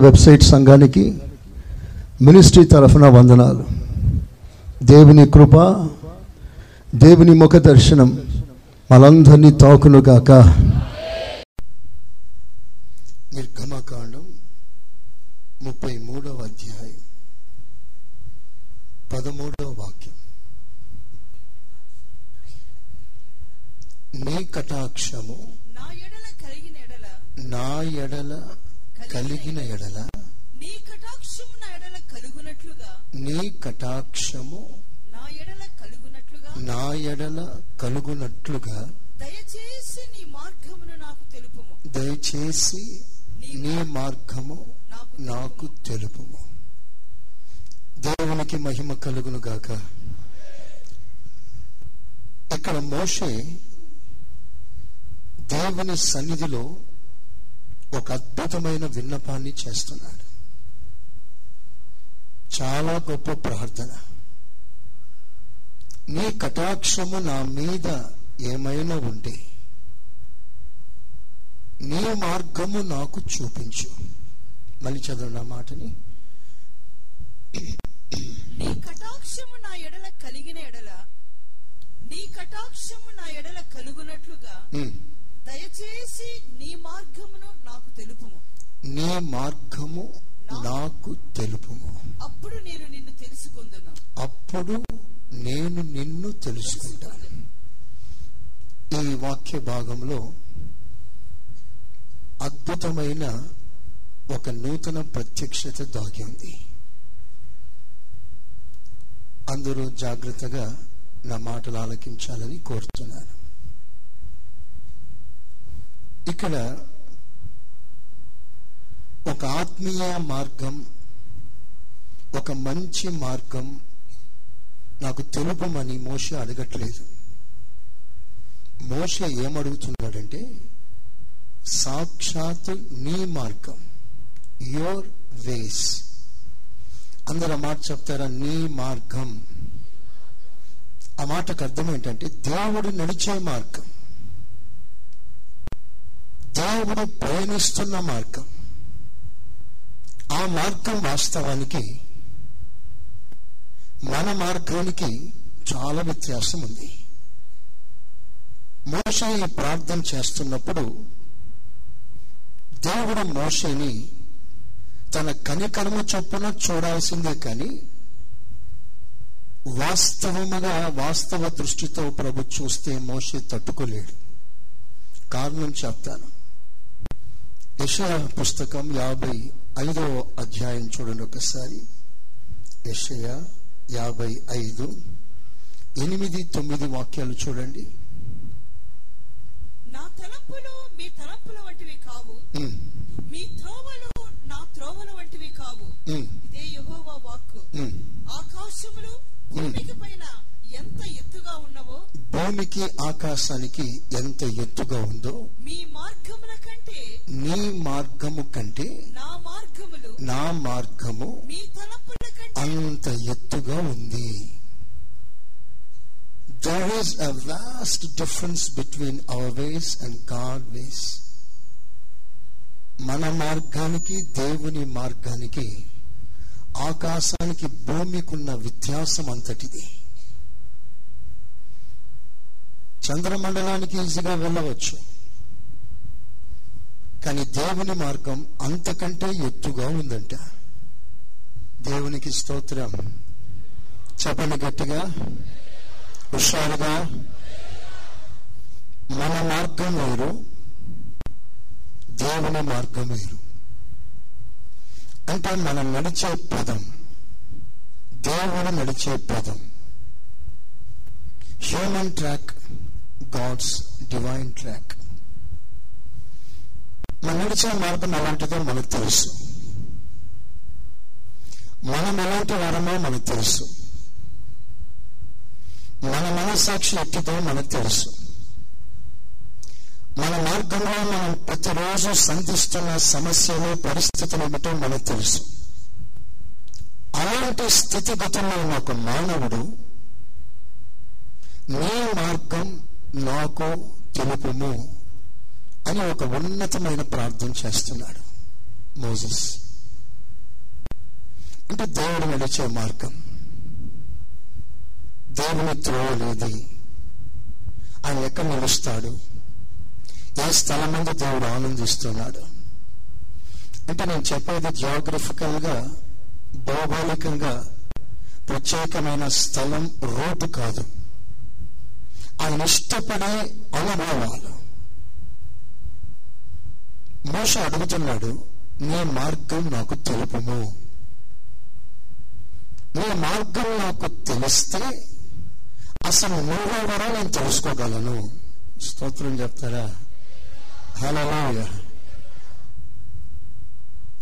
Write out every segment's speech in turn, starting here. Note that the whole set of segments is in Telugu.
వెబ్సైట్ సంఘానికి మినిస్ట్రీ తరఫున వందనాలు. దేవుని కృప దేవుని ముఖ దర్శనం మనందరినీ తాకును గాక. నిర్గమకాండం ముప్పై మూడవ అధ్యాయం పదమూడవ వాక్యం. నీ కటాక్షము నా ఎడల కలిగిన ఎడల నా కటాక్షము నా ఎడల కలుగునట్లుగా. నీ కటాక్షము నా ఎడల కలుగునట్లుగా. నా ఎడల కలుగునట్లుగా దయచేసి నీ మార్గమును నాకు తెలుపుము. దయచేసి నీ మార్గము నాకు నాకు తెలుపుము. దేవునికి మహిమ కలుగును గాక. ఇక్కడ మోషే దేవుని సన్నిధిలో ఒక అద్భుతమైన విన్నపాన్ని చేస్తున్నాడు. చాలా గొప్ప ప్రార్థన. నీ కటాక్షము నా మీద ఏమైనా ఉంటే నీ మార్గము నాకు చూపించు. మళ్ళీ చదవండి ఆ మాటని. నీ కటాక్షము నా ఎడల కలిగిన ఎడల నీ కటాక్షము నా ఎడల కలుగునట్లుగా. దయచేసి నీ మార్గమును నాకు తెలుపుము. నీ మార్గము నాకు తెలుపుము. అప్పుడు నేను నిన్ను తెలుసుకుందును. అప్పుడు నేను నిన్ను తెలుసుకుంటాను. ఈ వాక్య భాగంలో అద్భుతమైన ఒక నూతన ప్రత్యక్షత దాగి ఉంది. అందరూ జాగ్రత్తగా నా మాటలు ఆలకించాలని కోరుతున్నాను. ఇక్కడ ఒక ఆత్మీయ మార్గం ఒక మంచి మార్గం నాకు తెలుపమని మోష అడగట్లేదు. మోష ఏమడుగుతున్నాడంటే సాక్షాత్ నీ మార్గం యోర్ వేస్. అందరు ఆ మాట చెప్తారా? నీ మార్గం. ఆ మాటకు అర్థం ఏంటంటే దేవుడు నడిచే మార్గం. దేవుడు ప్రయాణిస్తున్న మార్గం ఆ మార్గం వాస్తవానికి మన మార్గానికి చాలా వ్యత్యాసం ఉంది. మోషే ఈ ప్రార్థన చేస్తున్నప్పుడు దేవుడు మోషేని తన కనికర్మ చొప్పున చూడాల్సిందే కానీ వాస్తవముగా వాస్తవ దృష్టితో ప్రభు చూస్తే మోషే తట్టుకోలేడు. కారణం చెప్తాను. యెషయా పుస్తకం యాభై ఐదో అధ్యాయం చూడండి ఒకసారి. యెషయా యాభై ఐదు ఎనిమిది తొమ్మిది వాక్యాలు చూడండి. నా తలంపులు మీ తలంపుల వంటివి కావు. మీ త్రోవలు నా త్రోవల వంటివి కావు. ఇదే యెహోవా వాక్కు. ఆకాశములు పైన ఎంత ఎత్తుగా ఉన్నవో భూమికి ఆకాశానికి ఎంత ఎత్తుగా ఉందో మీ మార్గముల కంటే నీ మార్గము కంటే నా మార్గము అంత ఎత్తుగా ఉంది. There is a vast difference between our ways and God ways మన మార్గానికి దేవుని మార్గానికి ఆకాశానికి భూమికున్న వ్యత్యాసం అంతటిది. చంద్రమండలానికి ఈజీగా వెళ్ళవచ్చు. కానీ దేవుని మార్గం అంతకంటే ఎత్తుగా ఉందంట. దేవునికి స్తోత్రం. చెప్పండి గట్టిగా. హుషారుగా. మన మార్గం వేరు దేవుని మార్గం వేరు. అంటే మనం నడిచే పదం దేవుడు నడిచే పదం. Human track God's divine track మనం నడిచే మార్గం ఎలాంటిదో మనకు తెలుసు. మనం ఎలాంటి వారమో మనకు తెలుసు. మన మనస్సాక్షి ఎట్టిదో మనకు తెలుసు. మన మార్గంలో మనం ప్రతిరోజు సంధిస్తున్న సమస్యలు పరిస్థితులు ఏమిటో మనకు తెలుసు. అలాంటి స్థితిగతుల్లో ఉన్న ఒక మానవుడు నీ మార్గం నాకు తెలుపుము. అని ఒక ఉన్నతమైన ప్రార్థన చేస్తున్నాడు మోజస్. అంటే దేవుడు నడిచే మార్గం. దేవుని త్రోవలేది ఆయన ఎక్కడ నిలుస్తాడు ఏ స్థలం మీద దేవుడు ఆనందిస్తున్నాడు? అంటే నేను చెప్పేది జియోగ్రఫికల్గా భౌగోళికంగా ప్రత్యేకమైన స్థలం రోడ్డు కాదు. ఆయన ఇష్టపడే అనుభవాలు. మోష అడుగుతున్నాడు నీ మార్గం నాకు తెలుపుము. నీ మార్గం నాకు తెలిస్తే అసలు నువ్వెవరో నేను తెలుసుకోగలను. స్తోత్రం చెప్తారా? హలో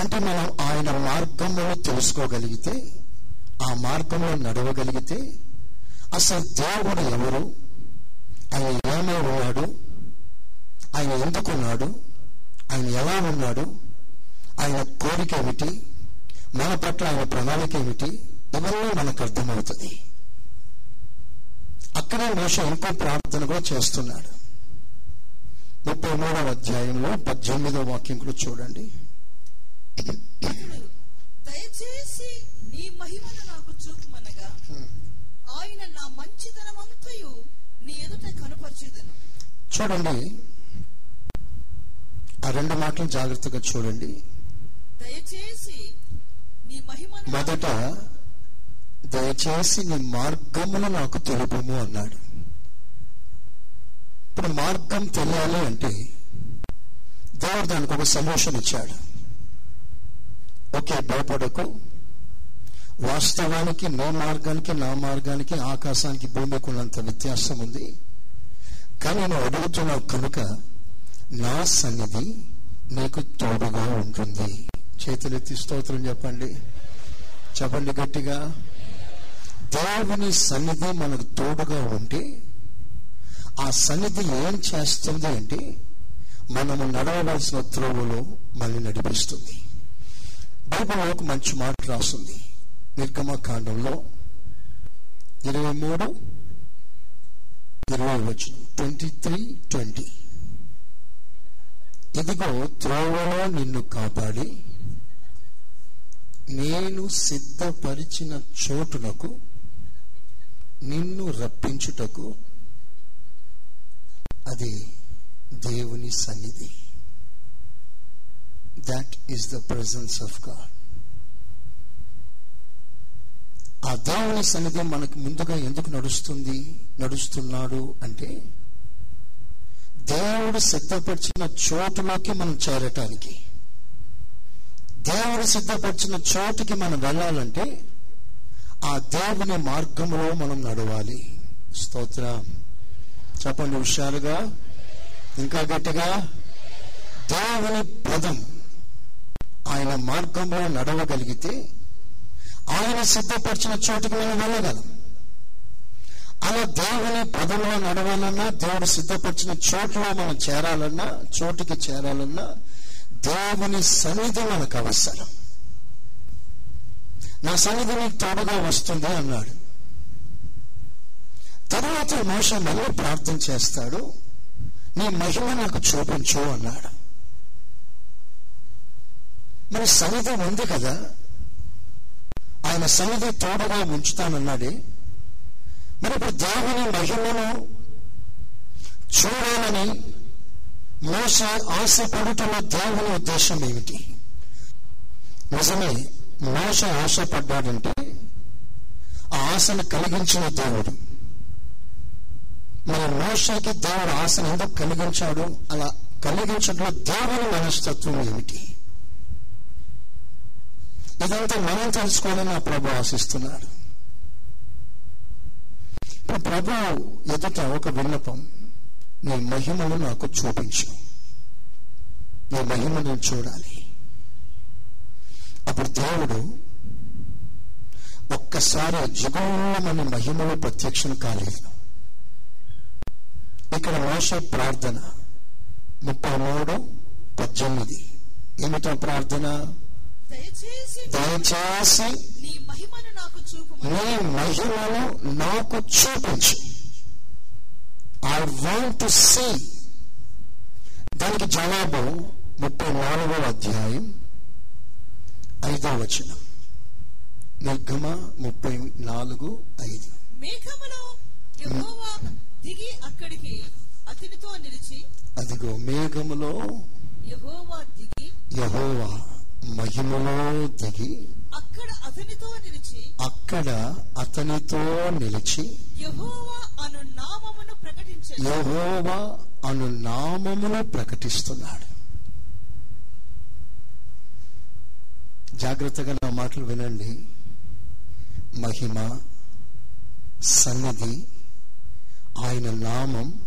అంటే మనం ఆయన మార్గంలో తెలుసుకోగలిగితే ఆ మార్గంలో నడవగలిగితే అసలు దేవుడు ఎవరు? ఆయన ఏమై ఉన్నాడు? ఆయన ఎందుకున్నాడు ఆయన ఎలా ఉన్నాడు? ఆయన కోరిక ఏమిటి? మన పట్ల ఆయన ప్రణాళిక ఏమిటి? ఇవన్నీ మనకు అర్థమవుతుంది అక్కడే మోష ఇంకో ప్రార్థన కూడా చేస్తున్నాడు. ముప్పై మూడవ అధ్యాయంలో పద్దెనిమిదవ వాక్యం కూడా చూడండి. దయచేసి నీ మహిమను నాకు చూపుమనగా ఆయన నా మంచితనమంతయు నీ ఎదుట కనుపరచుదను. చూడండి. ఆ రెండు మాటలు జాగ్రత్తగా చూడండి. దయచేసి మొదట దయచేసి నీ మార్గమును నాకు తెలుపుము అన్నాడు. ఇప్పుడు మార్గం తెలియాలి అంటే దేవుడు దానికి ఒక సొల్యూషన్ ఇచ్చాడు. ఓకే భయపడకు. వాస్తవానికి నీ మార్గానికి నా మార్గానికి ఆకాశానికి భూమికి ఉన్నంత వ్యత్యాసం ఉంది. కానీ నేను అడుగుతున్నావు కనుక నా సన్నిధి నీకు తోడుగా ఉంటుంది. చేతులెత్తి స్తోత్రం చెప్పండి. చెప్పండి గట్టిగా. దేవుని సన్నిధి మనకు తోడుగా ఉంటే ఆ సన్నిధి ఏం చేస్తుంది అంటే మనము నడవవలసిన త్రోవలో మనల్ని నడిపిస్తుంది. బైబిల్లో ఒక మంచి మాట రాస్తుంది. నిర్గమకాండంలో ఇరవై మూడు ఇరవై వచ్చిన ట్వంటీ త్రీ ట్వంటీ. ఇదిగో త్రోవలో నిన్ను కాపాడి నేను సిద్ధపరిచిన చోటునకు నిన్ను రప్పించుటకు అది దేవుని సన్నిధి. That is the presence of God ఆ దేవుని సన్నిధి మనకు ముందుగా ఎందుకు నడుస్తుంది నడుస్తున్నాడు అంటే దేవుడు సిద్ధపరిచిన చోటులోకి మనం చేరటానికి దేవుడు సిద్ధపరిచిన చోటుకి మనం వెళ్ళాలంటే ఆ దేవుని మార్గంలో మనం నడవాలి. స్తోత్రం. చెప్పండి హుషారుగా ఇంకా గట్టిగా? దేవుని పదం ఆయన మార్గంలో నడవగలిగితే ఆయన సిద్ధపరిచిన చోటుకి మనం వెళ్ళగలం. అలా దేవుని పదంలో నడవాలన్నా దేవుడు సిద్ధపరిచిన చోటులో మనం చేరాలన్నా చోటుకి చేరాలన్నా దేవుని సన్నిధి మనకు అవసరం. నా సన్నిధి నీకు తోడుగా వస్తుంది అన్నాడు. తర్వాత మోష మళ్ళీ ప్రార్థన చేస్తాడు. నీ మహిమ నాకు చూపించు అన్నాడు. మరి సన్నిధి ఉంది కదా? ఆయన సన్నిధి తోడుగా ఉంచుతానన్నాడే. మరి ఇప్పుడు దేవుని మహిమను చూడాలని మోస ఆశపడుతున్న దేవుని ఉద్దేశం ఏమిటి? నిజమే మోస ఆశపడ్డాడంటే ఆ ఆశను కలిగించిన దేవుడు. మన మోసకి దేవుడు ఆశను ఎందుకు కలిగించాడు? అలా కలిగించడంలో దేవుని మనస్తత్వం ఏమిటి? ఇదంతా మనం తెలుసుకోవాలని నా ప్రభు ఆశిస్తున్నాడు ప్రభు ఎదుట ఒక విన్నపం నీ మహిమను నాకు చూపించు. నీ మహిమను చూడాలి. అప్పుడు దేవుడు ఒక్కసారి జిగోమని మహిమలో ప్రత్యక్షం కాలేదు. ఇక్కడ మోస ప్రార్థన ముప్పై మూడు పద్దెనిమిది. ఏమిటో ప్రార్థన? దయచేసి దయచేసి నీ మహిమను నాకు చూపుము నీ మహిమను నాకు చూపించు. ఐ వాంట్ టు సీ దానికి జవాబు ముప్పై నాలుగో అధ్యాయం ఐదో వచనం. నిర్గమ ముప్పై నాలుగు ఐదు. దిగి అక్కడికి అతనితో నిలిచి అదిగో మేఘములో యెహోవా దిగి యహోవా మహిమలో దిగి అక్కడ అతనితో నిలిచి అక్కడ అతనితో నిలిచి యెహోవా అను నామమును ప్రకటించాడు యహోవా అను నామమును ప్రకటిస్తున్నాడు. జాగ్రత్తగా నా మాటలు వినండి. మహిమ సన్నిధి ఆయన నామం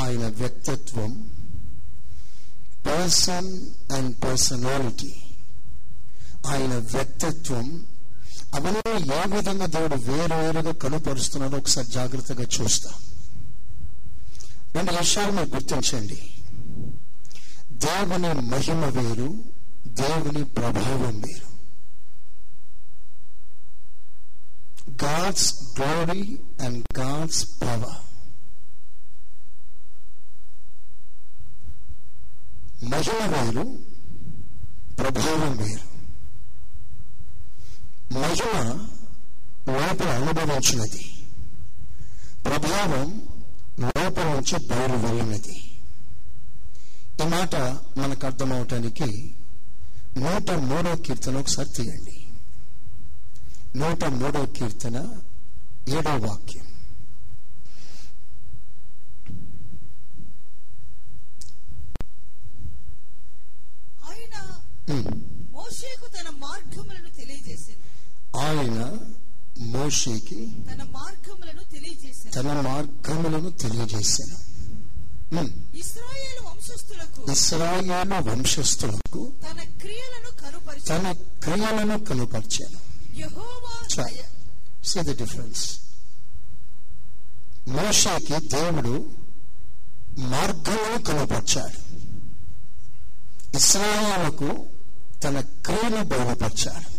ఆయన వ్యక్తిత్వం పర్సన్ అండ్ పర్సనాలిటీ ఆయన వ్యక్తిత్వం అవన్నీ ఏ విధంగా దేవుడు వేరువేరుగా కనుపరుస్తున్నాడో ఒకసారి జాగ్రత్తగా చూస్తాం. రెండు విషయాలు మీరు గుర్తించండి. దేవుని మహిమ వేరు దేవుని ప్రభావం వేరు. God's glory and God's power. మహిమ వేరు ప్రభావం వేరు. మహిమ లోపల అనుభవించినది ప్రభావం లోపల నుంచి బయలు వెళ్ళినది. ఈ మాట మనకు అర్థమవటానికి నూట మూడో కీర్తన ఒకసారి తీయండి. నూట మూడో కీర్తన ఏడో వాక్యం. మోషేకు తన ఆయన మోషేకి తన మార్గములను తెలియజేసింది తన మార్గములను తెలియజేశాను. ఇస్రాయేలు వంశస్థులకు తన క్రియలను కనుపరిచి తన క్రియలను కనుపరిచాను సీ ద డిఫరెన్స్ మోషాకి దేవుడు మార్గాలను కనపరిచాడు. ఇస్రాయేలకు తన క్రియను బయలుపరిచాడు.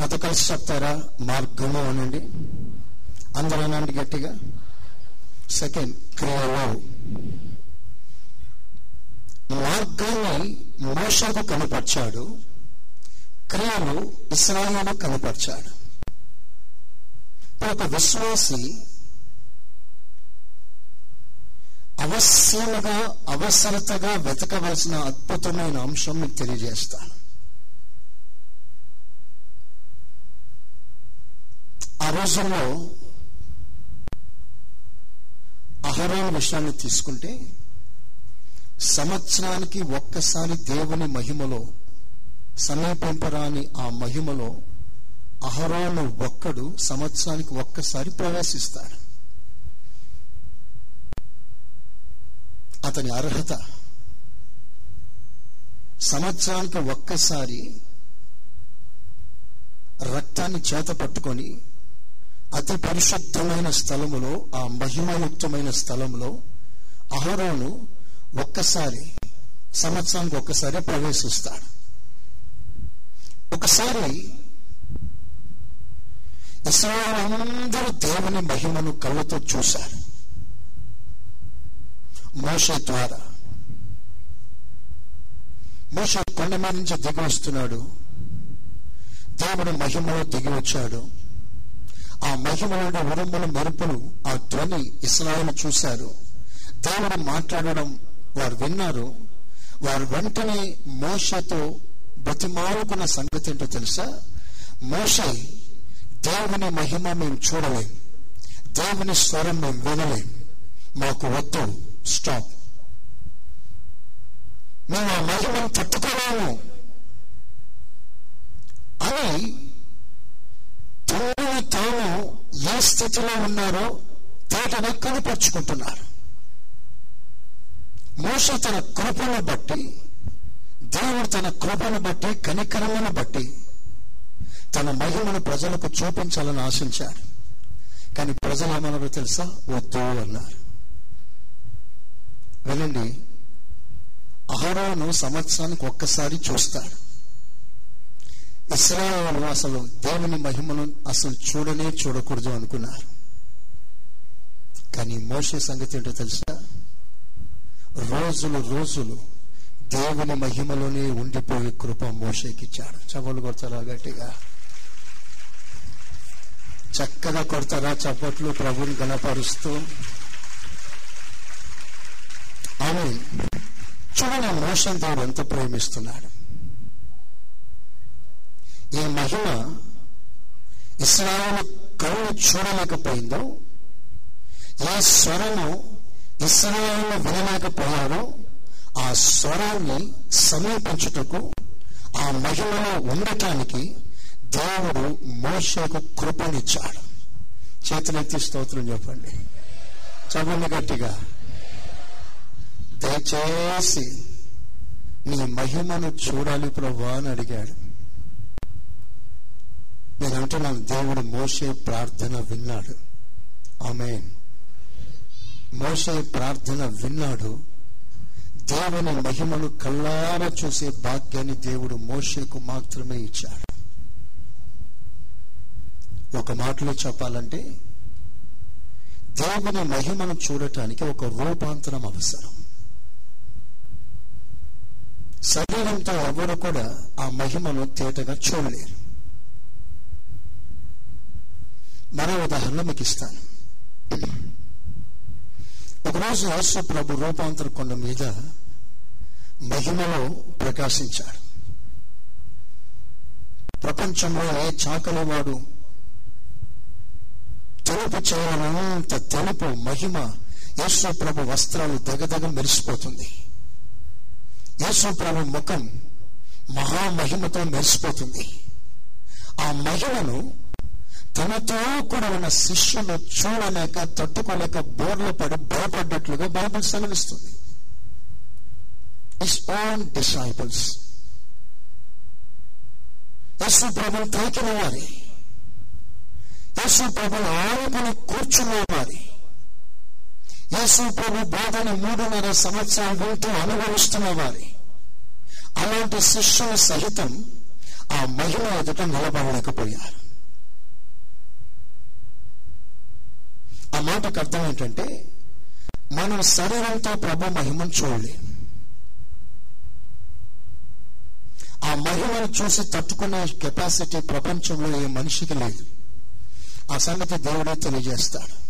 నాతో కలిసి చెప్తారా? మార్గము అనండి. అందరూ అనండి గట్టిగా. సెకండ్ క్రియలో. మార్గాన్ని మోషకు కనపరిచాడు. క్రియలు ఇస్రాయేలు కనపరిచాడు. ఒక విశ్వాసి అవశ్యముగా అవసరతగా వెతకవలసిన అద్భుతమైన అంశం మీకు తెలియజేస్తాను. ఆ రోజుల్లో అహరోన్ విషయాన్ని తీసుకుంటే సంవత్సరానికి ఒక్కసారి దేవుని మహిమలో సమీపింపరాని ఆ మహిమలో అహరోను ఒక్కడు సంవత్సరానికి ఒక్కసారి ప్రవేశిస్తాడు అతని అర్హత సంవత్సరానికి ఒక్కసారి రక్తాన్ని చేత పట్టుకొని అతి పరిశుద్ధమైన స్థలములో ఆ మహిమయుక్తమైన స్థలంలో అహరోను ఒక్కసారి సంవత్సరానికి ఒక్కసారి ప్రవేశిస్తాడు. ఒకసారి ఇస్రాయేల్ అందరూ దేవుని మహిమను కళ్ళతో చూశారు. మోష ద్వారా. మోషే కొండ మీద నుంచి దిగి వస్తున్నాడు. దేవుడు మహిమలో దిగి వచ్చాడు. ఆ మహిమలోని ఉరుముల మెరుపులు ఆ ధ్వని ఇస్రాయలు చూశారు. దేవుడు మాట్లాడడం వారు విన్నారు. వారు వెంటనే మోషతో బతిమాలుకున్న సంగతి ఏంటో తెలుసా? మోషే దేవుని మహిమ మేము చూడలేం. దేవుని స్వరం మేము వినలేం. మాకు వద్దు. స్టాప్. మేము ఆ మహిమను తట్టుకోలేము. అని తనని తాము ఏ స్థితిలో ఉన్నారో తేటని కనుపరుచుకుంటున్నారు మోస తన కృపను బట్టి దేవుడు తన కృపను బట్టి కనికరమును బట్టి తన మహిమను ప్రజలకు చూపించాలని ఆశించాడు కానీ ప్రజలు ఏమన్నారో తెలుసా? వద్దు అన్నారు. వినండి అహరోను సంవత్సరానికి ఒక్కసారి చూస్తాడు ఇస్రాయల్ అసలు దేవుని మహిమను అసలు చూడనే చూడకూడదు అనుకున్నారు. కానీ మోసే సంగతి ఏంటో తెలుసా? రోజులు రోజులు దేవుని మహిమలోనే ఉండిపోయే కృప మోషేకి ఇచ్చాడు. చవలు కొడతారా గట్టిగా? చక్కగా కొడతారా చప్పట్లు ప్రభుని గణపరుస్తూ? అవును చూడండి మోషన్ దేవుడు ఎంత ప్రేమిస్తున్నాడు. ఈ మహిమ ఇస్రాయల్ కళ్ళు చూడలేకపోయిందో ఏ స్వరము ఇస్రాయల్ వినలేకపోయాడో ఆ స్వరాన్ని సమీపించుటకు ఆ మహిమలో ఉండటానికి దేవుడు మోషకు కృపనిచ్చాడు. చేతులెత్తి స్తోత్రం చెప్పండి. చెప్పండి గట్టిగా. దయచేసి నీ మహిమను చూడాలి ప్రభా అని అడిగాడు. నేను అంటున్నాను దేవుడు మోసే ప్రార్థన విన్నాడు. ఆమె మోసే ప్రార్థన విన్నాడు. దేవుని మహిమను కళ్ళారా చూసే భాగ్యాన్ని దేవుడు మోషేకు మాత్రమే ఇచ్చాడు. ఒక మాటలో చెప్పాలంటే దేవుని మహిమను చూడటానికి ఒక రూపాంతరం అవసరం. శరీరంతో ఎవరు కూడా ఆ మహిమను తేటగా చూడలేరు. మరో ఉదాహరణ మీకు ఇస్తాను ఒకరోజు యేసు ప్రభు రూపాంతర కొండ మీద మహిమలో ప్రకాశించాడు. ప్రపంచంలో ఏ చాకలి వాడు తెలుపు చేయాలంత తెలుపు మహిమ యేసు ప్రభు వస్త్రాలు దగదగ మెరిసిపోతుంది. యేసు ప్రభు ముఖం మహామహిమతో మెరిసిపోతుంది. ఆ మహిమను తనతో కూడా ఉన్న శిష్యులు చూడలేక తట్టుకోలేక బోర్లు పడి భయపడ్డట్లుగా బైబిల్ సెలవిస్తుంది. ఇస్ ఓన్ డిసైపుల్స్ యేసు ప్రభు తాకిన వారి యేసు ప్రభు ఆరోపణ కూర్చున్న వారి యేసు ప్రభు బోధన మూడున్నర సంవత్సరాలు వింటూ అనుభవిస్తున్న వారి అలాంటి శిష్యుల సహితం ఆ మహిమ ఎదుట నిలబడలేకపోయారు. ఆ మాటకు అర్థం ఏంటంటే మనం శరీరంతో ప్రభు మహిమను చూడలేం. ఆ మహిమను చూసి తట్టుకునే కెపాసిటీ ప్రపంచంలో ఏ మనిషికి లేదు. ఆ సంగతి దేవుడే తెలియజేస్తాడు.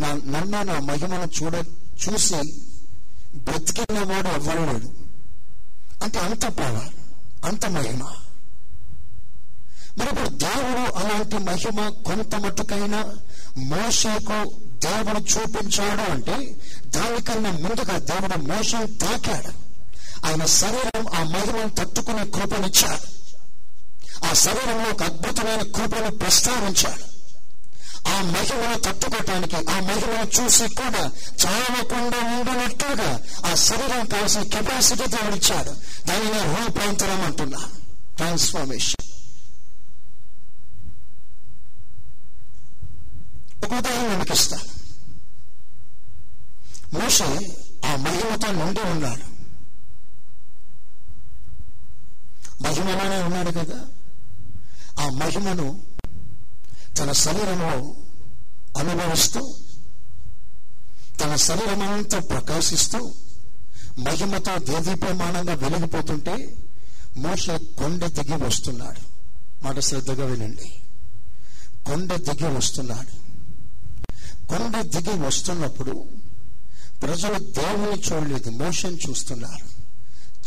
నా నన్ను నా మహిమను చూడ చూసి బ్రతికినవాడు వాడు ఎవ్వరు లేడు. అంటే అంత పవర్ అంత మహిమ. మరి ఇప్పుడు దేవుడు అలాంటి మహిమ కొంత మట్టుకైనా మోసకు దేవుడు చూపించాడు అంటే దానికన్నా ముందుగా దేవుడు మోసం తాకాడు. ఆయన శరీరం ఆ మహిమను తట్టుకునే కృపనిచ్చాడు ఆ శరీరంలో ఒక అద్భుతమైన కృపను ప్రస్తావించాడు. ఆ మహిమను తట్టుకోవటానికి ఆ మహిమను చూసి కూడా చావకుండా ఉండనట్టుగా ఆ శరీరం కావాల్సిన కెపాసిటీ దేవుడిచ్చాడు దానిని రూపాంతరం అంటున్నా. ట్రాన్స్ఫర్మేషన్ ఒక ఉదాహరణ మీకు ఇస్తా మోసే ఆ మహిమతో నిండి ఉన్నాడు. మహిమలోనే ఉన్నాడు కదా. ఆ మహిమను తన శరీరంలో అనుభవిస్తూ తన శరీరమంతా ప్రకాశిస్తూ మహిమతో దేదీప్యమానంగా వెలిగిపోతుంటే మోష కొండ దిగి వస్తున్నాడు. మాట శ్రద్ధగా వినండి. కొండ దిగి వస్తున్నాడు. కొండ దిగి వస్తున్నప్పుడు ప్రజలు దేవుని చూడలేదు మోషన్ చూస్తున్నారు.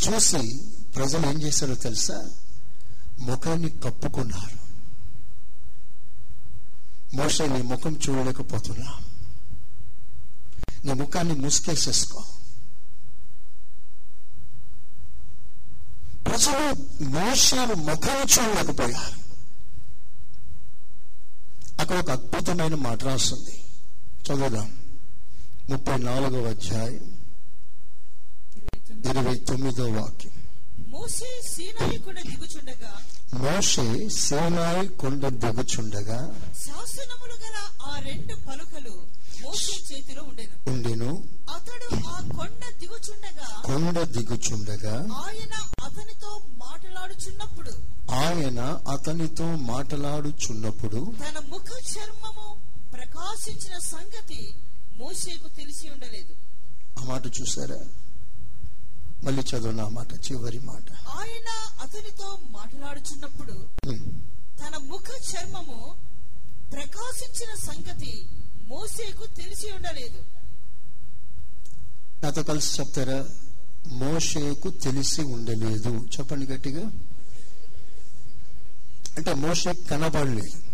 చూసి ప్రజలు ఏం చేశారో తెలుసా? ముఖాన్ని కప్పుకున్నారు. మోసే నీ ముఖం చూడలేకపోతున్నా నీ ముఖాన్ని ముసుకేసేసుకో. ప్రజలు మోసను ముఖం చూడలేకపోయారు. అక్కడ ఒక అద్భుతమైన మాట రాస్తుంది చదువుదాం ముప్పై నాలుగవ అధ్యాయం ఇరవై తొమ్మిదో వాక్యం. మోసే సీనాయి కూడా దిగుచుండగా మోషే సేనాయి కొండ దిగుచుండగా శాసనములు గల ఆ రెండు పలుకలు మోసే చేతిలో ఉండెను. ఉండెను. అతడు ఆ కొండ దిగుచుండగా కొండ దిగుచుండగా ఆయన అతనితో మాట్లాడుచున్నప్పుడు ఆయన అతనితో మాట్లాడుచున్నప్పుడు తన ముఖ చర్మము ప్రకాశించిన సంగతి మోసేకు తెలిసి ఉండలేదు. ఆ మాట చూసారా? మళ్ళీ చదువు మాట చివరి మాట. ఆయన అతనితో మాట్లాడుచున్నప్పుడు. తన ముఖ చర్మము ప్రకాశించిన సంగతి మోసేకు తెలిసి ఉండలేదు. నాతో కలిసి చెప్తారా? మోషేకు తెలిసి ఉండలేదు. చెప్పండి గట్టిగా. అంటే మోషే కనబడలేదు.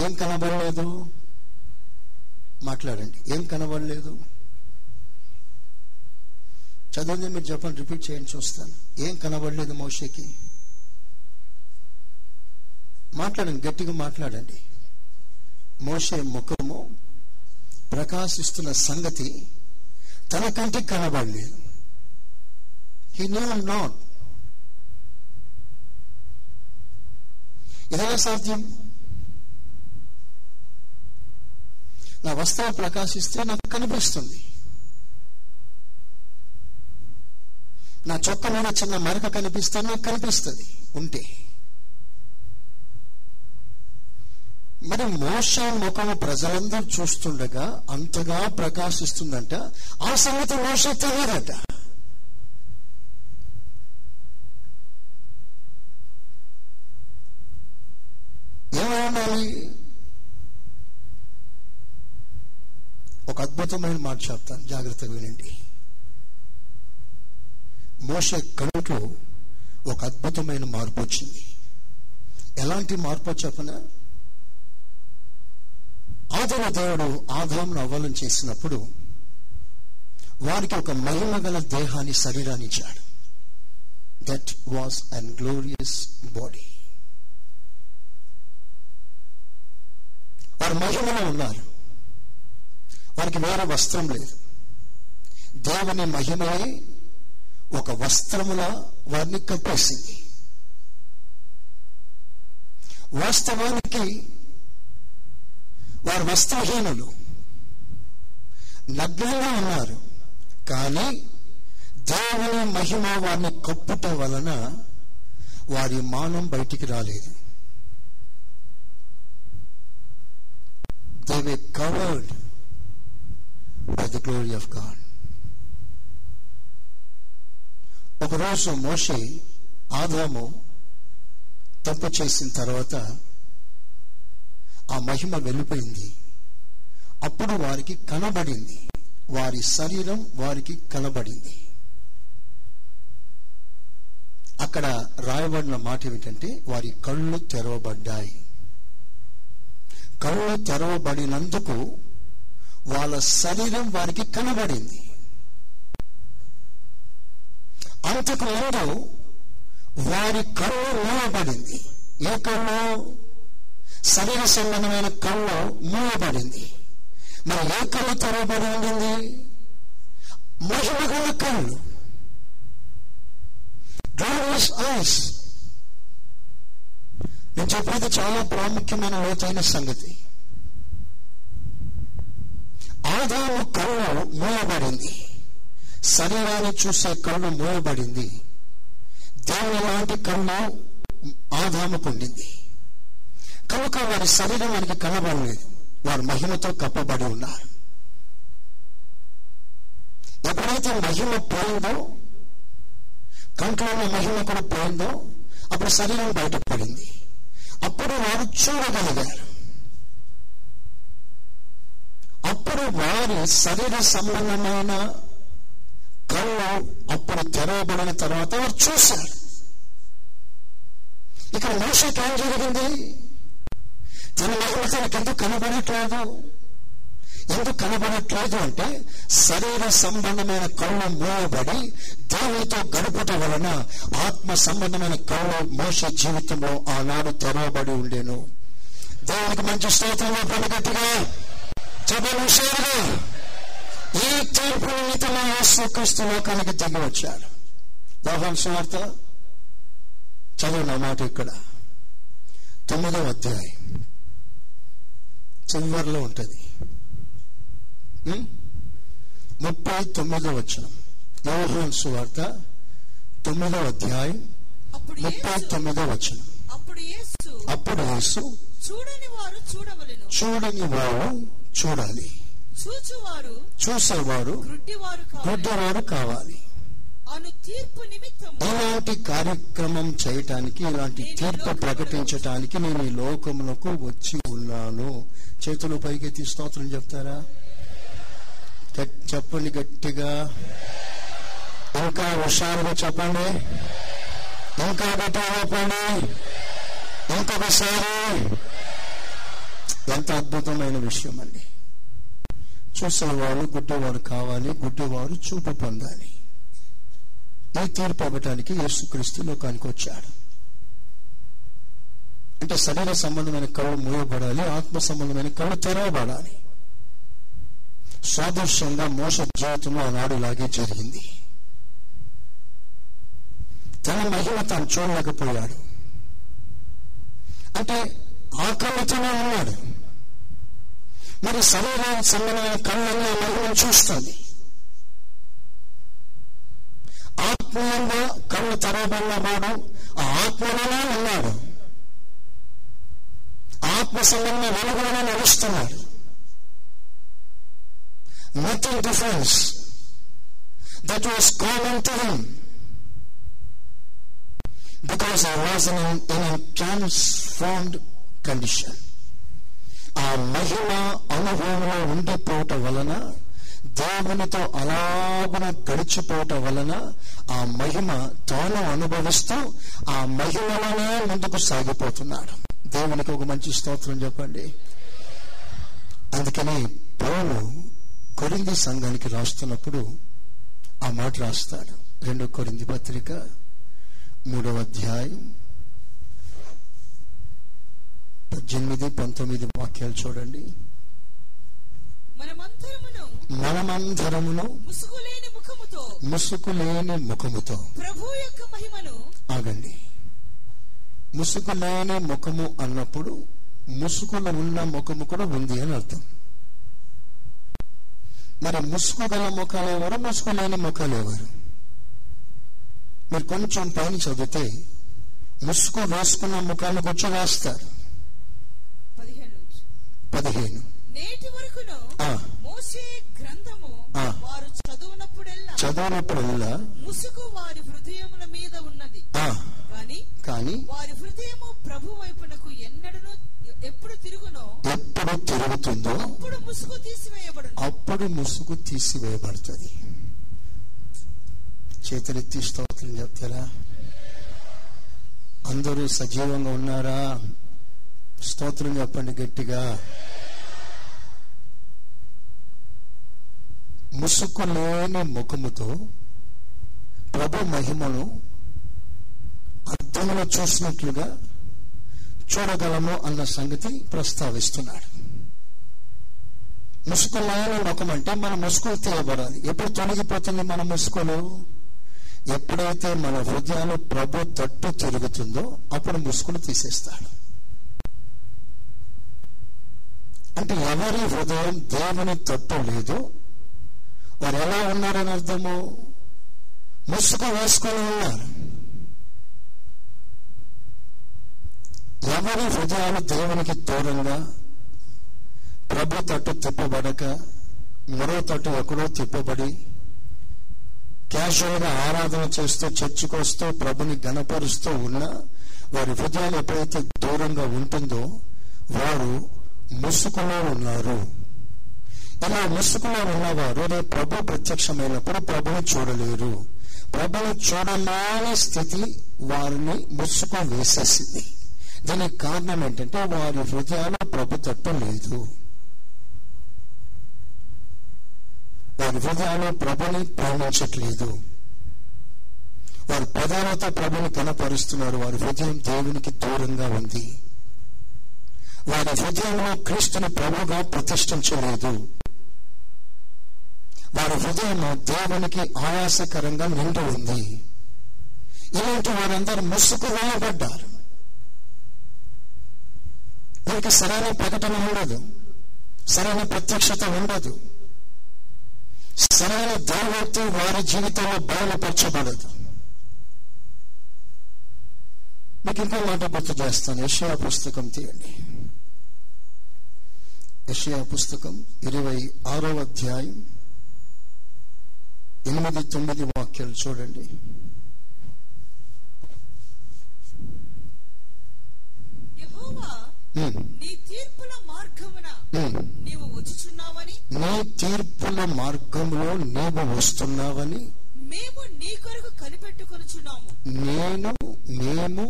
ఏం కనబడలేదు? మాట్లాడండి. ఏం కనబడలేదు? చదవండి మీరు చెప్పండి రిపీట్ చేయండి చూస్తాను. ఏం కనబడలేదు మోషకి? మాట్లాడండి గట్టిగా మాట్లాడండి. మోషే ముఖము ప్రకాశిస్తున్న సంగతి తన కంటికి కనబడలేదు. హీ నో నాట్ ఏదైనా సాధ్యం? నా వస్త్రం ప్రకాశిస్తే నాకు కనిపిస్తుంది. నా చొక్క మీద చిన్న మరక కనిపిస్తే నాకు కనిపిస్తుంది. ఉంటే. మరి మోష ముఖము ప్రజలందరూ చూస్తుండగా అంతగా ప్రకాశిస్తుందంట. ఆ సంగతి మోష తెలియదట. ఏమనాలి అద్భుతమైన మాట చెప్తాను. జాగ్రత్తగా వినండి. మోష కనుట్లో ఒక అద్భుతమైన మార్పు వచ్చింది. ఎలాంటి మార్పు చెప్పన? ఆదమ దేవుడు ఆదామును అవ్వలం చేసినప్పుడు వారికి ఒక మహిమ గల దేహాన్ని శరీరాన్ని ఇచ్చాడు. That was an glorious body వారు మహిమలో ఉన్నారు. వారికి వేరే వస్త్రం లేదు. దేవుని మహిమయే ఒక వస్త్రములా వారిని కప్పేసింది వాస్తవానికి వారు వస్త్రహీనులు. నగ్నంగా ఉన్నారు. కానీ దేవుని మహిమ వారిని కప్పుట వలన వారి మానం బయటికి రాలేదు. They were covered by the glory of God ఒకరోజు మోషే ఆదాము తప్పు చేసిన తర్వాత ఆ మహిమ వెళ్ళిపోయింది. అప్పుడు వారికి కనబడింది. వారి శరీరం వారికి కనబడింది. అక్కడ రాయబడిన మాట ఏమిటంటే వారి కళ్ళు తెరవబడ్డాయి. కళ్ళు తెరవబడినందుకు వాళ్ళ శరీరం వారికి కనబడింది. అంతకు ముందు వారి కళ్ళు మూయబడింది. ఏ కళ్ళు శరీర సంబంధమైన కళ్ళు మూయబడింది. మరి ఏ కళ్ళు తెరవబడి ఉండింది? మహిమగల కళ్ళు గ్లోరియస్ ఐస్ నేను చెప్పేది చాలా ప్రాముఖ్యమైన లోతైన సంగతి. ఆదాము కళ్ళు మూయబడింది. శరీరాన్ని చూసే కళ్ళు మూయబడింది. దేవుని లాంటి కళ్ళు ఆదాముకుండింది కనుక వారి శరీరం వారికి కనబడలేదు. వారు మహిమతో కప్పబడి ఉన్నారు. ఎప్పుడైతే మహిమ పోయిందో కంట్లో ఉన్న మహిమ కూడా పోయిందో అప్పుడు శరీరం బయటపడింది. అప్పుడు వారు చూడగలిగారు. అప్పుడు వారి శరీర సంబంధమైన కళ్ళు అప్పుడు తెరవబడిన తర్వాత వారు చూశారు. ఇక్కడ మనిషికి ఏం జరిగింది? తన మహిమ ఎందుకు కనబడట్లేదు? ఎందుకు కనబడట్లేదు అంటే శరీర సంబంధమైన కళ్ళు మూయబడి దేవునితో గడుపుట వలన ఆత్మ సంబంధమైన కళ్ళు మోస జీవితంలో ఆనాడు తెరవబడి ఉండేను. దేవునికి మంచి స్తోత్రంలో పనిగట్టిగా చదవనుషారుగా ఈ తీర్పు నిమిత్తమై యేసుక్రీస్తు లోకానికి దిగి వచ్చాడు. యోహాన్ సువార్త చదువు మాట ఇక్కడ. తొమ్మిదవ అధ్యాయం. చివరిలో ఉంటుంది? ముప్పై తొమ్మిదో వచనం. యోహాన్ సువార్త తొమ్మిదవ అధ్యాయం ముప్పై తొమ్మిదో వచనం. యేసు అప్పుడు యేసు చూడని వారు చూడవలెను. చూడని వారు చూడాలి. చూచువారు చూసేవారు గుడ్డవారు కావాలి. ఇలాంటి కార్యక్రమం చేయటానికి ఇలాంటి తీర్పు ప్రకటించటానికి నేను ఈ లోకములకు వచ్చి ఉన్నాను. చేతులు పైకెత్తి స్తోత్రం చెప్తారా? చెప్పండి గట్టిగా. ఇంకా హుషారుగా చెప్పండి. ఇంకా గట్టిగా చెప్పండి ఇంకొకసారి ఎంత అద్భుతమైన విషయం అండి చూసేవారు గుడ్డివారు కావాలి గుడ్డివారు చూపు పొందాలి. ఈ తీర్పు అవ్వటానికి యేసుక్రీస్తు లోకానికి వచ్చాడు. అంటే శరీర సంబంధమైన కళ్ళు మూయబడాలి ఆత్మ సంబంధమైన కళ్ళు తెరవబడాలి. సాదృశ్యంగా మోస జీవితంలో ఆనాడు ఇలాగే జరిగింది. తన మహిమ తాను చూడలేకపోయాడు. అంటే ఆకలితోనే ఉన్నాడు మరి శరీరానికి సంబంధమైన కళ్ళల్లో మహిమను చూస్తుంది. ఆత్మీయంగా కళ్ళు తెరవబడిన వాడు ఆ ఆత్మలోనే ఉన్నాడు. ఆత్మ సంబంధమైన వెలుగులోనే నడుస్తున్నాడు. Nothing difference that was common to him because I was in in transformed condition ఆ మహిమ అనుభవంలో ఉండిపోవటం వలన దేవునితో అలాగున గడిచిపోవటం వలన ఆ మహిమ తాను అనుభవిస్తూ ఆ మహిమలోనే ముందుకు సాగిపోతున్నాడు. దేవునికి ఒక మంచి స్తోత్రం చెప్పండి. అందుకని పౌలు కొరింది సంఘానికి రాస్తున్నప్పుడు ఆ మాట రాస్తాడు. రెండో కొరింది పత్రిక మూడవ అధ్యాయం పద్దెనిమిది పంతొమ్మిది వాక్యాలు చూడండి. మనమంతరమును ముసుగులేని ముఖముతో ముసుగు లేని ముఖముతో ప్రభు యొక్క మహిమను ఆగండి. ముసుగు లేని ముఖము అన్నప్పుడు ముసుగులో ఉన్న ముఖము కూడా ఉంది అని అర్థం. మరి ముసుగు గల ముఖాలు ఎవరు? ముసుగు లేని ముఖాలు ఎవరు? మీరు కొంచెం పైన చదివితే ముసుగు వేసుకున్న ముఖాన్ని కొంచెం వేస్తారు. పదిహేను. నేటి వరకును. మోసే గ్రంథము. వారు చదువునప్పుడెల్లా చదివినప్పుడల్లా ముసుగు వారి హృదయముల మీద ఉన్నది. కానీ కానీ వారి హృదయము ప్రభు వైపునకు ఎన్నడను ఎప్పుడు తిరుగునో ఎప్పుడు తిరుగుతుందో అప్పుడు ముసుగు తీసివేయబడును. అప్పుడు ముసుగు తీసివేయబడుతుంది. చేతులెత్తి స్తోత్రం చెప్తారా? అందరూ సజీవంగా ఉన్నారా? స్తోత్రం చెప్పండి గట్టిగా. ముసుకులోని ముఖముతో ప్రభు మహిమను అర్థంలో చూసినట్లుగా చూడగలము అన్న సంగతి ప్రస్తావిస్తున్నాడు. ముసుగు ముఖం అంటే మన ముసుగులు తీయబడాలి. ఎప్పుడు తొలగిపోతుంది మన ముసుకులు ఎప్పుడైతే మన హృదయాలు ప్రభు తట్టు తిరుగుతుందో అప్పుడు ముసుగులు తీసేస్తాడు. అంటే ఎవరి హృదయం దేవుని తట్టు లేదు? వారు ఎలా ఉన్నారని అర్థము? ముసుగు వేసుకొని ఉన్నారు. ఎవరి హృదయాలు దేవునికి దూరంగా? ప్రభు తట్టు తిప్పబడక మరో తట్టు ఎక్కడో తిప్పబడి క్యాషువల్గా ఆరాధన చేస్తూ చర్చికి వస్తూ ప్రభుని గణపరుస్తూ ఉన్న వారి హృదయాలు ఎప్పుడైతే దూరంగా ఉంటుందో వారు ముసుగులో ఉన్నారు ఇలా ముసుగులో ఉన్నవారు రేపు ప్రభు ప్రత్యక్షమైనప్పుడు ప్రభుని చూడలేరు. ప్రభుని చూడలేని స్థితి వారిని ముసుగు వేసేసింది. దీనికి కారణం ఏంటంటే వారి హృదయాలు ప్రభు తట్టు లేదు. వారి హృదయాలు ప్రభుని ప్రేమించట్లేదు. వారి ప్రధానత ప్రభుని కనపరుస్తున్నారు. వారి హృదయం దేవునికి దూరంగా ఉంది. వారి హృదయంలో క్రీస్తుని ప్రభుగా ప్రతిష్ఠించలేదు. వారి హృదయం దేవునికి ఆయాసకరంగా నిండి ఉంది. ఇలాంటి వారందరూ ముసుగు వేయబడ్డారు. వారికి సరైన ప్రకటన ఉండదు. సరైన ప్రత్యక్షత ఉండదు. సరైన దైవత్వం వారి జీవితంలో బయలుపరచబడదు మీకు ఇంకో మాట గుర్తు చేస్తాను. యషయా పుస్తకం తీయండి. యషయా పుస్తకం ఇరవై ఆరో అధ్యాయం ఎనిమిది తొమ్మిది వాక్యాలు చూడండి. నీ తీర్పుల మార్గమున ఉమ్. నీవు వచ్చుచున్నావని? నీ తీర్పుల మార్గంలో నీవు వస్తున్నావని మేము నీ కొరకు కనిపెట్టుకొనుచున్నాము. నేను మేము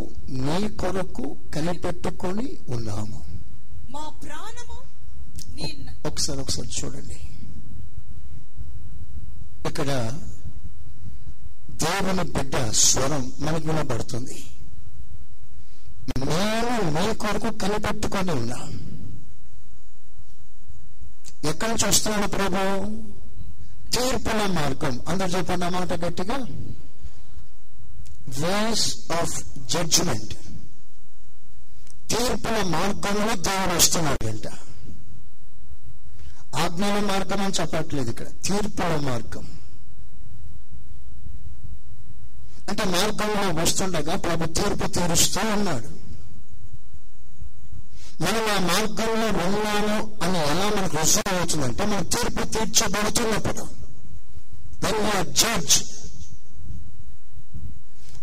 నీ కొరకు కనిపెట్టుకొని ఉన్నాము. మా ప్రాణము ఒకసారి ఒకసారి చూడండి. ఇక్కడ దేవుని బిడ్డ స్వరం మనకు వినబడుతుంది. నేను నీ కొరకు కనిపెట్టుకొని ఉన్నా. ఎక్కడి నుంచి వస్తున్నాడు ప్రభు? తీర్పుల మార్గం. అందరు చెప్పండి అన్నమాట గట్టిగా. వేస్ ఆఫ్ జడ్జిమెంట్ తీర్పుల మార్గంలో దేవుడు వస్తున్నాడంట. ఆజ్ఞల మార్గం అని చెప్పట్లేదు ఇక్కడ. తీర్పుల మార్గం. అంటే మార్గంలో వస్తుండగా ప్రభు తీర్పు తీరుస్తూ ఉన్నాడు. మనం ఆ మార్గంలో ఉన్నాము అని ఎలా మనకు రుజువు అవుతుందంటే మనం తీర్పు తీర్చబడుతున్నప్పుడు when are judge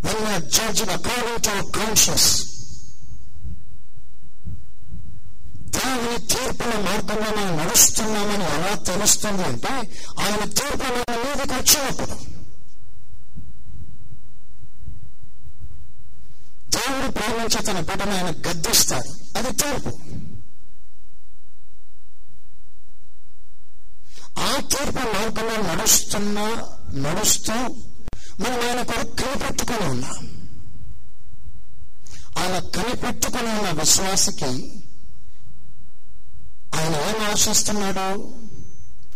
when are judge according to our conscious దేవుని తీర్పుల మార్గంలో మనం నడుస్తున్నామని ఎలా తెలుస్తుంది అంటే ఆయన తీర్పు మన మీదకి వచ్చినప్పుడు. దేవుడు ప్రేమించి తన బిడ్డను ఆయన గద్దిస్తాడు. అది తీర్పు. ఆ తీర్పు మార్గంలో నడుస్తున్నా నడుస్తూ మనం ఆయన కొరకు కనిపెట్టుకుని ఉన్నాం. అలా కనిపెట్టుకుని ఉన్న విశ్వాసకి ఆయన ఏం ఆశిస్తున్నాడు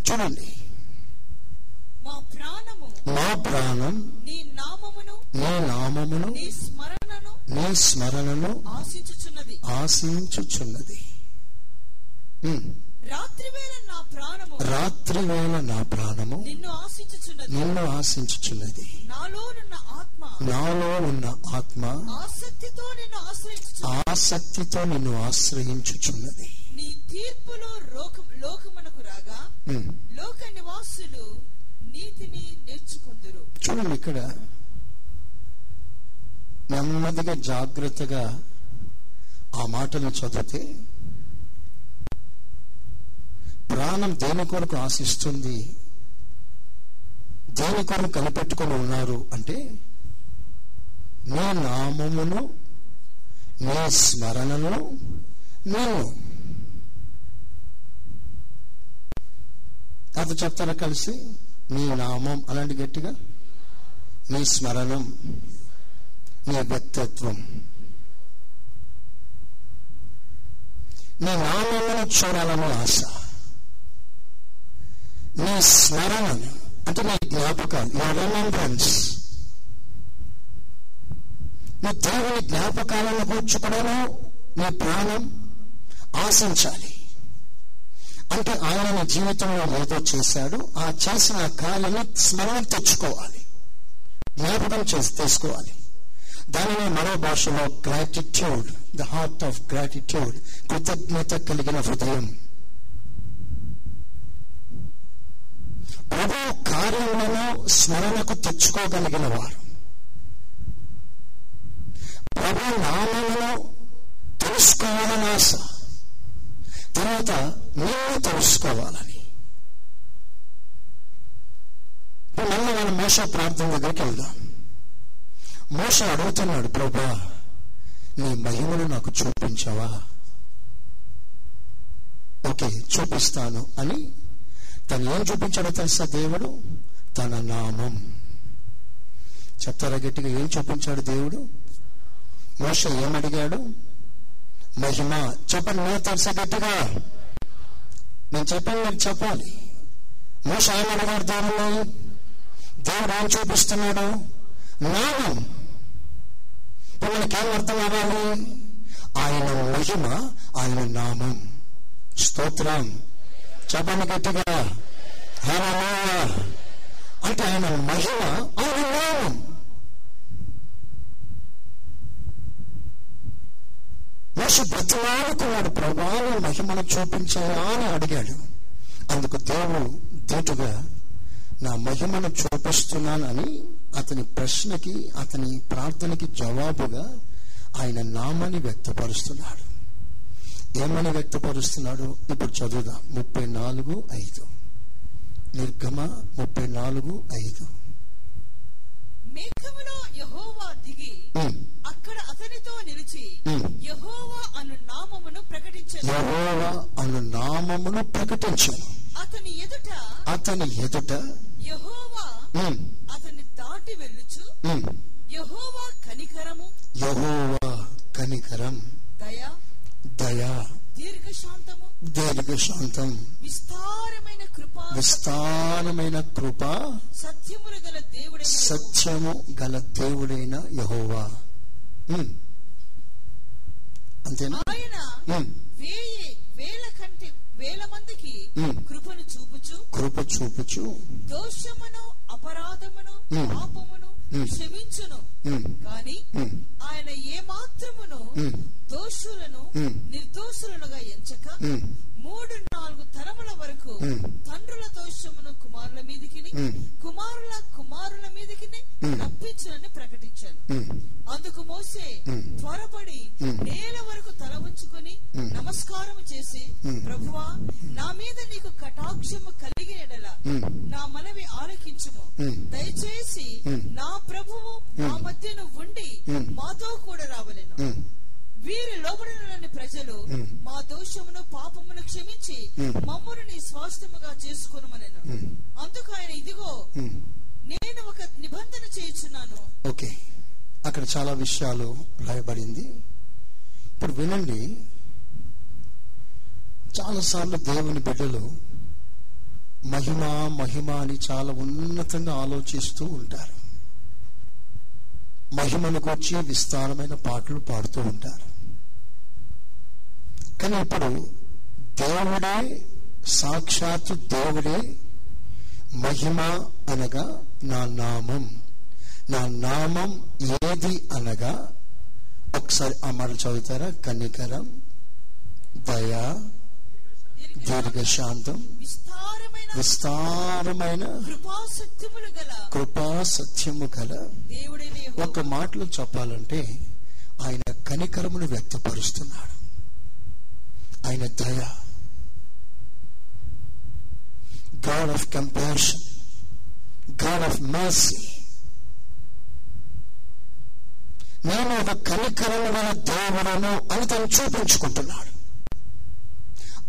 చూడండి. మా ప్రాణము మా ప్రాణం నీ నామమును నీ స్మరణను ఆశించుచున్నది. రాత్రి వేళ నా ప్రాణము నిన్ను ఆశించుచున్నది. నాలో ఉన్న ఆత్మ ఆసక్తితో నిన్ను ఆశ్రయించు ఆసక్తితో నిన్ను ఆశ్రయించుచున్నది. తీర్పులో లోకం లోకమునకు రాగా. లోక నివాసులు నీతిని నేర్చుకుందురు. చూడండి ఇక్కడ. నెమ్మదిగా జాగ్రత్తగా ఆ మాటలు చదివితే ప్రాణం దేని కొరకు ఆశిస్తుంది? దేని కొరకు కనిపెట్టుకొని ఉన్నారు అంటే నీ నామమును నీ స్మరణను నేను అది చెప్తారా కలిసి? నీ నామం అలాంటి గట్టిగా. నీ స్మరణం నీ వ్యక్తిత్వం. నీ నామమును చూడాలని ఆశ. నీ స్మరణను అంటే నీ జ్ఞాపకాలు నీ రిమెంబరెన్స్ నీ దేవుని జ్ఞాపకాలను కూర్చుకోవడము నీ ప్రాణం ఆశించాలి. అంటే ఆయన నీ జీవితంలో ఏదో చేశాడు ఆ చేసిన కార్యాన్ని స్మరణ తెచ్చుకోవాలి. జ్ఞాపకం చేసి తీసుకోవాలి దానిని మరో భాషలో gratitude the heart of gratitude కృతజ్ఞత కలిగిన హృదయం. ప్రభు కార్యములను స్మరణకు తెచ్చుకోగలిగిన వారు. ప్రభు నామమును తెలుసుకోవాలని ఆశ. తర్వాత నిన్ను తెలుసుకోవాలని. మళ్ళీ మనం మోస ప్రార్థన దగ్గరికి వెళ్దాం. మోస అడుగుతున్నాడు ప్రభా నీ మహిమను నాకు చూపించవా? ఓకే చూపిస్తాను అని తను ఏం చూపించాడో తెలుసా దేవుడు? తన నామం. చెప్తారా గట్టిగా ఏం చూపించాడు దేవుడు? మోస ఏమడిగాడు? మహిమ చెప్పండి మీరు తెలుసా గట్టిగా నేను చెప్పాను మీరు చెప్పాలి. మోస ఏమడిగాడు దేవుడు దేవుడు ఏం చూపిస్తున్నాడు? నామం ఇప్పుడు మనకేం అర్థం అవ్వాలి? ఆయన మహిమ ఆయన నామం. స్తోత్రం. చెప్పండి గట్టిగా. అంటే ఆయన మహిమ ఆయన నామం. మోస బ్రతిమాలుకున్నాడు ప్రభావం మహిమను చూపించాయా అని అడిగాడు. అందుకు దేవుడు దీటుగా నా మహిమను చూపిస్తున్నానని అతని ప్రశ్నకి అతని ప్రార్థనకి జవాబుగా ఆయన నామని వ్యక్తపరుస్తున్నాడు. ఏమని వ్యక్తపరుస్తున్నాడు? ఇప్పుడు చదువుదాం. ముప్పై నాలుగు ఐదు. నిర్గమ ముప్పై నాలుగు ఐదు. మేఘములో యెహోవా దిగి అక్కడ అతనితో నిలిచి. యెహోవా అను నామమును ప్రకటించను. యెహోవా అను నామమును ప్రకటించను. అతని ఎదుట అతని ఎదుట యెహోవా ఉమ్, అతన్ని దాటి వెళ్ళుచు. యెహోవా కనికరము. యెహోవా కనికరం. దయ. దయా. దీర్ఘశాంతము దీర్ఘశాంతం విస్తారమైన కృప విస్తారమైన కృప సత్యములు గల యెహోవా. సత్యము గల దేవుడైన యహోవా. అంతేనా ఆయన. వేయి వేల కంటే వేల మందికి. కృపను చూపుచు కృప చూపుచు దోషమును అపరాధమును. పాపమును. క్షమించును. కాని. ఆయన ఏ మాత్రమును. దోషులను ఉమ్. నిర్దోషులుగా ఎంచక. మూడు నాలుగు తరముల వరకు. తండ్రుల దోషమును కుమారుల మీదికి. కుమారుల కుమారుల మీదికి. రప్పించునని ప్రకటించాను. అందుకు మోసే. త్వరపడి. నేల వరకు తల ఉంచుకొని. నమస్కారం చేసి. ప్రభువా నా మీద నీకు కటాక్షము కలిగి. నా మనవి ఆలకించుము. దయచేసి. నా ప్రభువు మా ఉమ్. మధ్యను ఉండి. మాతో కూడా రావలెను. వీరి లోబడిన ప్రజలు. మా దోషమును పాపమును క్షమించి. మమ్మును నీ స్వాస్థ్యముగా చేసుకునమనెను. అందుకు ఆయన ఇదిగో. నేను ఒక నిబంధన చేయుచున్నాను ఓకే అక్కడ చాలా విషయాలు రాయబడింది ఇప్పుడు వినండి చాలాసార్లు దేవుని బిడ్డలు మహిమ మహిమ అని చాలా ఉన్నతంగా ఆలోచిస్తూ ఉంటారు మహిమను వచ్చి విస్తారమైన పాటలు పాడుతూ ఉంటారు కానీ ఇప్పుడు దేవుడే సాక్షాత్తు దేవుడే మహిమ అనగా నా నామం. నా నామం ఏది అనగా? ఒకసారి మాట చదువుతారా? కనికరం దయ దీర్ఘశాంతం విస్తారమైన కృపా సత్యము గల. ఒక మాటలో చెప్పాలంటే ఆయన కనికరమును వ్యక్తపరుస్తున్నాడు. ఆయన దయ. God of compassion God of mercy నేను ఒక కనికరమైన దేవుడను అని తను చూపించుకుంటున్నాడు.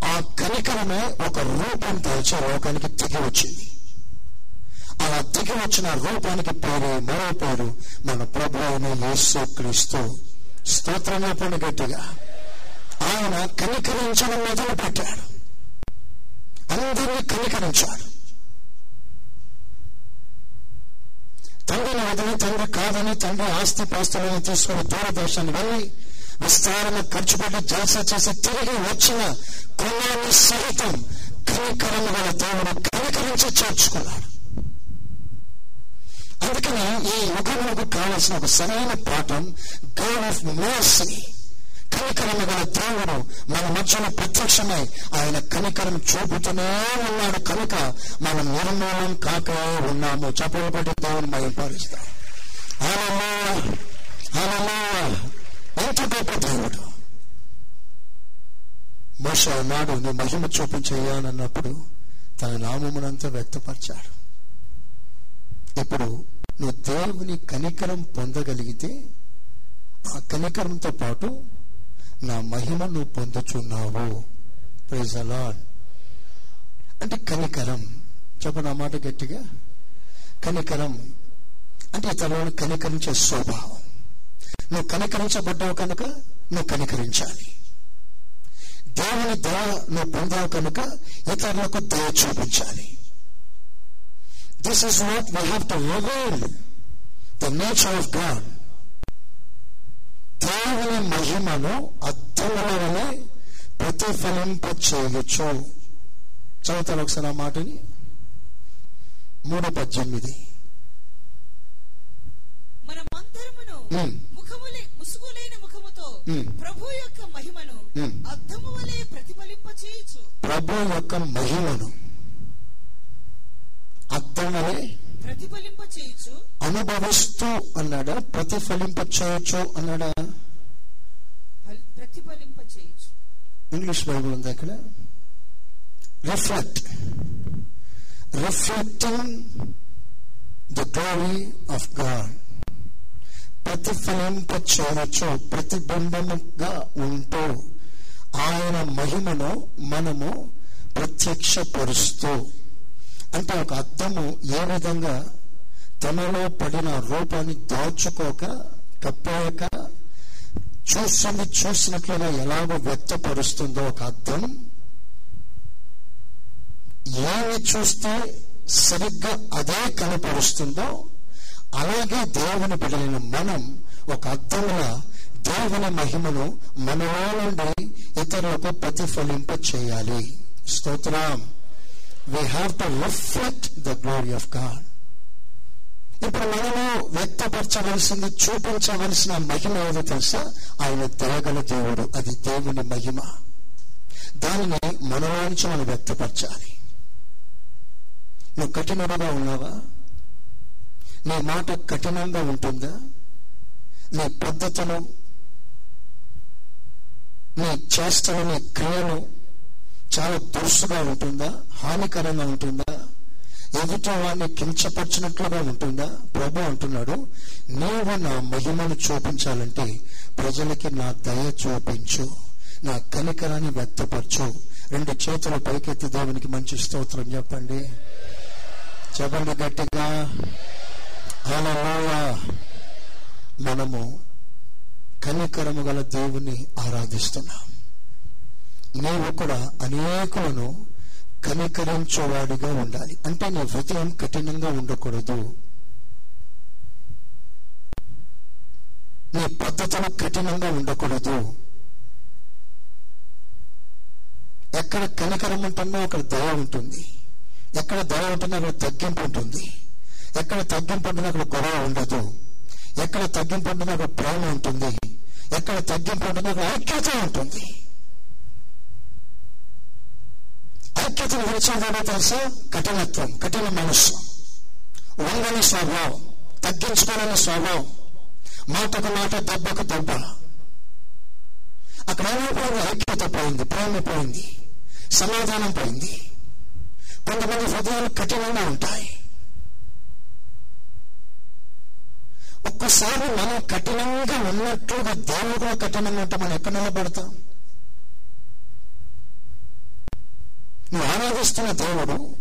ఆ కనికరమే ఒక రూపం దాల్చి లోకానికి దిగి వచ్చింది. అలా దిగి వచ్చిన రూపానికి పేరు మరో పేరు మన ప్రభు అయిన యేసు క్రీస్తు స్తోత్రం పండుగట్టుగా గట్టిగా ఆయన కనికరించడం మొదలు పెట్టాడు అందరినీ కనికరించాడు తండ్రిని వదిలి తండ్రి కాదని తండ్రి ఆస్తి పాస్తులను తీసుకుని దూరదర్శన్ వెళ్ళి విస్తారణ ఖర్చు పెట్టి జలస చేసి తిరిగి వచ్చిన కొన్నాన్ని సహితం కనికరణ గల దేవుడు కనికరించి చేర్చుకున్నాడు అందుకని ఈ యుగములకు కావలసిన ఒక సరైన పాఠం గాడ్ ఆఫ్ మోసీ కనికరము గల దేవుడు మన మధ్యన ప్రత్యక్షమై ఆయన కనికరం చూపుతూనే ఉన్నాడు కనుక మనం నిర్మూలం కాక ఉన్నాము. చప్పలు పట్టి దేవుని మయంపరుస్తాం ఎంత గొప్ప దేవుడు! మోష నాడు నీ మహిమ చూపించేయానన్నప్పుడు తన నామమునంతా వ్యక్తపరిచాడు. ఇప్పుడు నువ్వు దేవుని కనికరం పొందగలిగితే ఆ కనికరంతో పాటు నా మహిమ నువ్వు పొందుచున్నావు. ప్రైజ్ అంటే కనికరం. చెప్పు మాట గట్టిగా. కనికరం. అంటే ఇతరులను కనికరించే స్వభావం. నువ్వు కనికరించబడ్డావు కనుక నువ్వు కనికరించాలి. దేవుని దయ నువ్వు పొందావు కనుక ఇతరులకు దయ చూపించాలి. This is what we have to reveal the nature of God దేవుని మహిమను అర్థములనే ప్రతిఫలింప చేయొచ్చు చదువుతాను ఒకసారి ఆ మాటని. మూడు పద్దెనిమిది యొక్క మహిమను ప్రభు యొక్క మహిమను అర్థం వలె ప్రతిఫలింప చేయుచు అనుభవిస్తూ అన్నాడా? ప్రతిఫలింప చేయొచ్చు అన్నాడా? ఫల్- ప్రతిఫలింప చేయుచు ఇంగ్లీష్ బైబుల్ ఉంది అక్కడ reflect reflecting the glory of God ప్రతిఫలింప చేయవచ్చు ప్రతిబింబముగా ఉంటూ ఆయన మహిమను మనము ప్రత్యక్షపరుస్తూ అంటే ఒక అర్థము ఏ విధంగా తనలో పడిన రూపాన్ని దాచుకోక కప్పేయక చూసింది చూసినట్లుగా ఎలాగో వ్యక్తపరుస్తుందో ఒక అర్థం. ఏమి చూస్తే సరిగ్గా అదే కనపరుస్తుందో అలాగే దేవుని బిడ్డలైన మనం ఒక అర్థంలా దేవుని మహిమను మనలో నుండి ఇతరులకు ప్రతిఫలింప చేయాలి స్తోత్రం. We have to reflect the glory of God ఇప్పుడు మనము వ్యక్తపరచవలసింది చూపించవలసిన మహిమ ఏదో తెలుసా? ఆయన దయగల దేవుడు అది దేవుని మహిమ. దానిని మనలో నుంచి మనం వ్యక్తపరచాలి. నువ్వు కఠినముగా ఉన్నావా? నీ మాట కఠినంగా ఉంటుందా? నీ పద్ధతులు నీ చేష్టలు నీ క్రియలు చాలా దురుసుగా ఉంటుందా? హానికరంగా ఉంటుందా? ఎదుట వాడిని కించపరిచినట్లుగా ఉంటుందా? ప్రభు అంటున్నాడు నీవు నా మహిమను చూపించాలంటే ప్రజలకి నా దయ చూపించు నా కనికరాన్ని వ్యక్తపరచు. రెండు చేతుల పైకెత్తి దేవునికి మంచి స్తోత్రం చెప్పండి. చెప్పండి గట్టిగా. అలా మనము కనికరము గల దేవుని ఆరాధిస్తున్నాం. నీవు కూడా అనేకులను కనికరించేవాడిగా ఉండాలి. అంటే నీ హృదయం కఠినంగా ఉండకూడదు. నీ పద్ధతులు కఠినంగా ఉండకూడదు. ఎక్కడ కనికరం ఉంటుందో అక్కడ దయ ఉంటుంది. ఎక్కడ దయ ఉంటుందో అక్కడ తగ్గింపు ఉంటుంది. ఎక్కడ తగ్గింపు ఉంటుందో అక్కడ గొడవ ఉండదు. ఎక్కడ తగ్గింపు ఉంటుందో అక్కడ ప్రేమ ఉంటుంది. ఎక్కడ తగ్గింపు ఉంటుందో అక్కడ ఐక్యత ఉంటుంది. ఐక్యతను విడిచేదేమో తెలుసా కఠినత్వం కఠిన మనస్సు. వంగని స్వభావం తగ్గించుకోలేని స్వభావం. మాటకు మాట దెబ్బకు దెబ్బ. అక్కడ ఏమైపోయింది ఐక్యత పోయింది ప్రేమ పోయింది సమాధానం పోయింది. కొంతమంది హృదయాలు కఠినంగా ఉంటాయి. ఒక్కసారి మనం కఠినంగా ఉన్నట్లుగా దేవుడు కూడా కఠినంగా ఉంటే మనం ఎక్కడ నిలబడతాం? నువ్వు ఆరాధిస్తున్న దేవుడు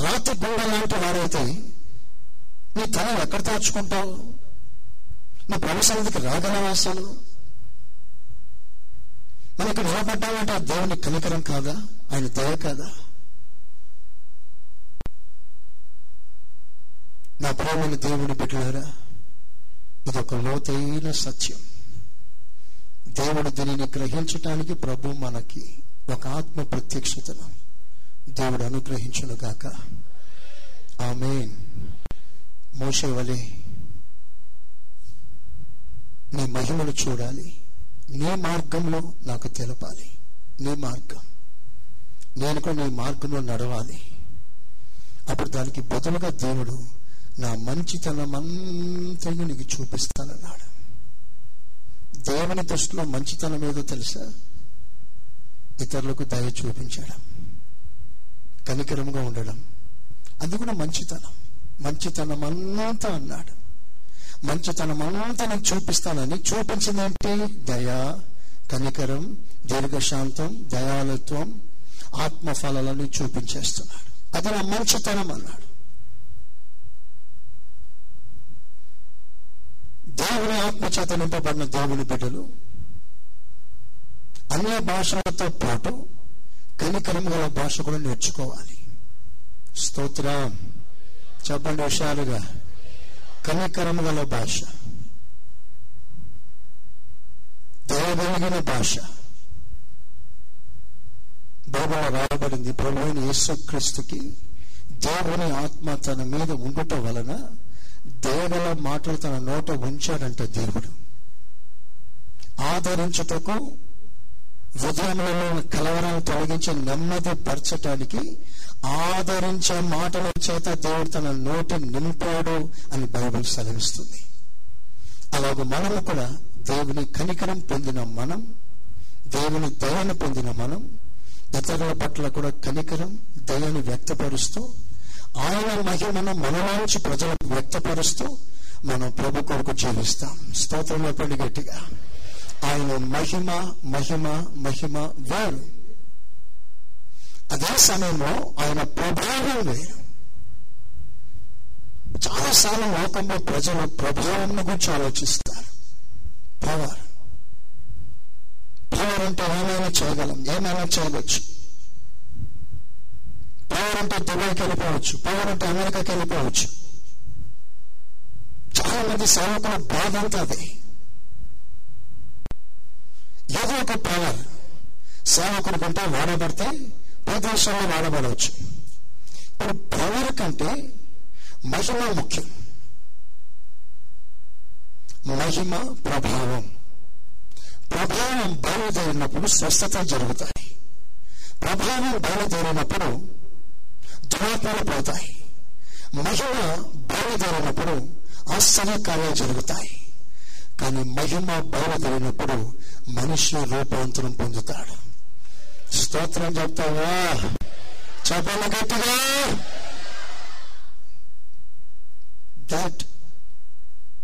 రాతి గుండె లాంటి వారైతే నీ తల ఎక్కడ దాచుకుంటావు నీ ప్రవేశానికి రాగలవా అసలు? మనం ఇక్కడ నిలబడ్డామంటే ఆ దేవుని కనికరం కాదా? ఆయన దయ కాదా? నా ప్రేమని దేవుని బిడ్డలారా ఇది ఒక లోతైన సత్యం. దేవుడు దీనిని గ్రహించటానికి ప్రభు మనకి ఒక ఆత్మ ప్రత్యక్షతను దేవుడు అనుగ్రహించును గాక. ఆమె మోసే వలె నీ మహిమను చూడాలి. నీ మార్గంలో నాకు తెలపాలి. నీ మార్గం. నేను కూడా నీ మార్గంలో నడవాలి. అప్పుడు దానికి బదులుగా దేవుడు నా మంచితనం అంతయు నీకు చూపిస్తానన్నాడు. దేవుని దృష్టిలో మంచితనం ఏదో తెలుసా? ఇతరులకు దయ చూపించడం. కనికరంగా ఉండడం. అది కూడా మంచితనం. మంచితనం అంతా అన్నాడు. మంచితనం అంతా నేను చూపిస్తానని చూపించిందంటే? దయ కనికరం దీర్ఘశాంతం దయాలత్వం ఆత్మఫలాలని చూపించేస్తున్నాడు. అది నా మంచితనం అన్నాడు. దేవుని ఆత్మచేత నింపబడిన దేవుని బిడ్డలు అన్య భాషలతో పాటు కనికరం గల భాష కూడా నేర్చుకోవాలి. స్తోత్రం. చెప్పండి విషయాలుగా కనికరం గల భాష. దయగలిగిన భాష. బైబిల్ రాయబడింది ప్రభువుని యేసుక్రీస్తుకి దేవుని ఆత్మ తన మీద ఉండుట వలన దేవుల మాటలు తన నోట ఉంచాడంట దేవుడు. ఆదరించుటకు హృదయంలో కలవరాలు తొలగించి నెమ్మది పరచటానికి ఆదరించే మాటల చేత దేవుడు తన నోటి నింపాడు అని బైబిల్ సెలవిస్తుంది. అలాగే మనము కూడా దేవుని కనికరం పొందిన మనం దేవుని దయను పొందిన మనం ఇతరుల పట్ల కూడా కనికరం దయను వ్యక్తపరుస్తూ ఆయన మహిమను మనలోంచి ప్రజలకు వ్యక్తపరుస్తూ మనం ప్రభు కొరకు జీవిస్తాం. స్తోత్రంలో గట్టిగా. ఆయన మహిమ మహిమ మహిమ వేరు. అదే సమయంలో ఆయన ప్రభావం వేరు చాలాసార్లు లోకంలో ప్రజలు ప్రభావం గురించి ఆలోచిస్తారు. పవర్ పవర్ అంటే ఏమైనా చేయగలం ఏమైనా చేయవచ్చు. పవర్ అంటే దుబాయ్కి వెళ్ళిపోవచ్చు పవర్ అంటే అమెరికాకి వెళ్ళిపోవచ్చు. చాలా మంది సేవకుల బాధ అంతా అదే. ఏదో ఒక పవర్ సేవకుడు కంటే వాడబడితే ప్రదేశంలో వాడబడవచ్చు. ఇప్పుడు పవర్ కంటే మహిమ ముఖ్యం. మహిమ ప్రభావం. ప్రభావం బయలుదేరినప్పుడు స్వస్థత జరుగుతాయి. ప్రభావం బయలుదేరినప్పుడు దురాత్మలు పోతాయి. మహిమ బయలుదేరినప్పుడు ఆశ్చర్యకార్యాలు జరుగుతాయి. కానీ మహిమ బయలుదేరినప్పుడు మనిషి రూపాంతరం పొందుతాడు. స్తోత్రం చెప్తావా? చెప్పాలి గట్టిగా. దట్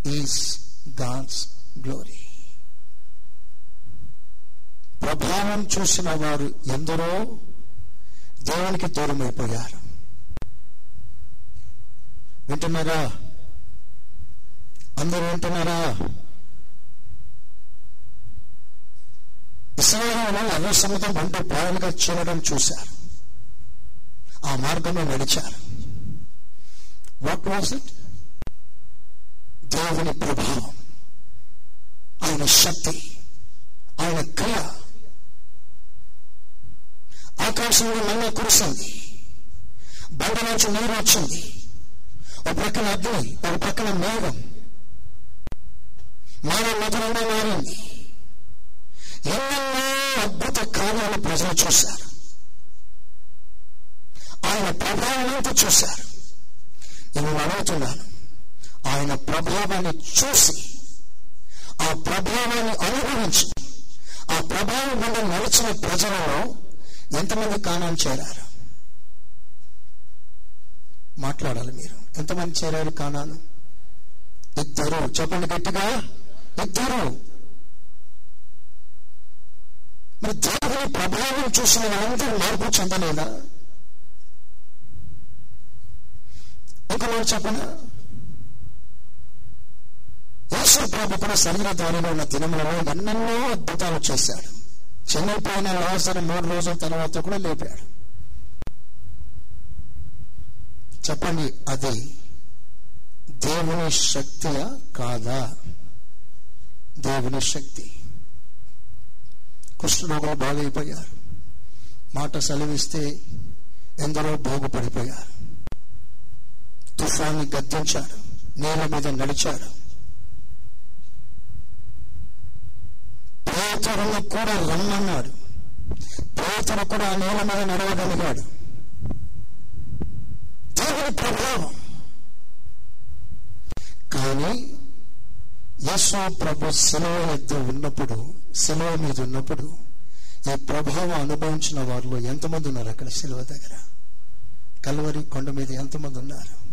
ఈస్ గాడ్స్ గ్లోరీ ప్రభావం చూసిన వారు ఎందరో దేవునికి దూరమైపోయారు. వింటున్నారా? అందరూ వింటున్నారా? ఇస్రాయేలు అన్ని సముద్రం పంట పాయలుగా చేరడం చూశారు. ఆ మార్గంలో నడిచారు. వాట్ వాస్ ఇట్ దేవుని ప్రభావం. ఆయన శక్తి ఆయన క్రియ. ఆకాశంలో మళ్ళా కురిసింది. బండ నుంచి నీరు వచ్చింది. ఒక పక్కన అగ్ని ఒక పక్కన మేఘం. మానవ మధురంగా మారింది ఎన్నెన్నో అద్భుత కార్యాలు ప్రజలు చూశారు. ఆయన ప్రభావం అంతా చూశారు. నేను అడుగుతున్నాను ఆయన ప్రభావాన్ని చూసి ఆ ప్రభావాన్ని అనుభవించి ఆ ప్రభావం గుండా నడిచిన ప్రజలలో ఎంతమంది కానాలు చేరారు? మాట్లాడాలి మీరు. ఎంతమంది చేరారు కానాలు ఇద్దరు. చెప్పండి గట్టిగా. ఇద్దరు. మరి దేవుని ప్రభావం చూసిన వాళ్ళందరూ మార్పు చెందలేదా? ఒక మాట చెప్పనా? యేసు ప్రభు కూడా శరీరధారిలో ఉన్న దినములలో ఎన్నెన్నో అద్భుతాలు చేశాడు చనిపోయిన లాసరు మూడు రోజుల తర్వాత కూడా లేపాడు చెప్పండి అది దేవుని శక్తియా కాదా? దేవుని శక్తి. కుష్ఠరోగులు బాగైపోయారు మాట సెలవిస్తే ఎందరో బాగుపడిపోయారు. తుఫాన్ని గద్దించారు. నేల మీద నడిచారు. పేతరును కూడా రమ్మన్నాడు. పేతరు కూడా ఆ నేల మీద నడవగలిగాడు. దేవుని ప్రభావం. కానీ యేసు ప్రభు శిలువ వద్ద ఉన్నప్పుడు శిలువ మీద ఉన్నప్పుడు ఈ ప్రభావం అనుభవించిన వారిలో ఎంతమంది ఉన్నారు అక్కడ శిలువ దగ్గర? కల్వరి కొండ మీద ఎంతమంది ఉన్నారు?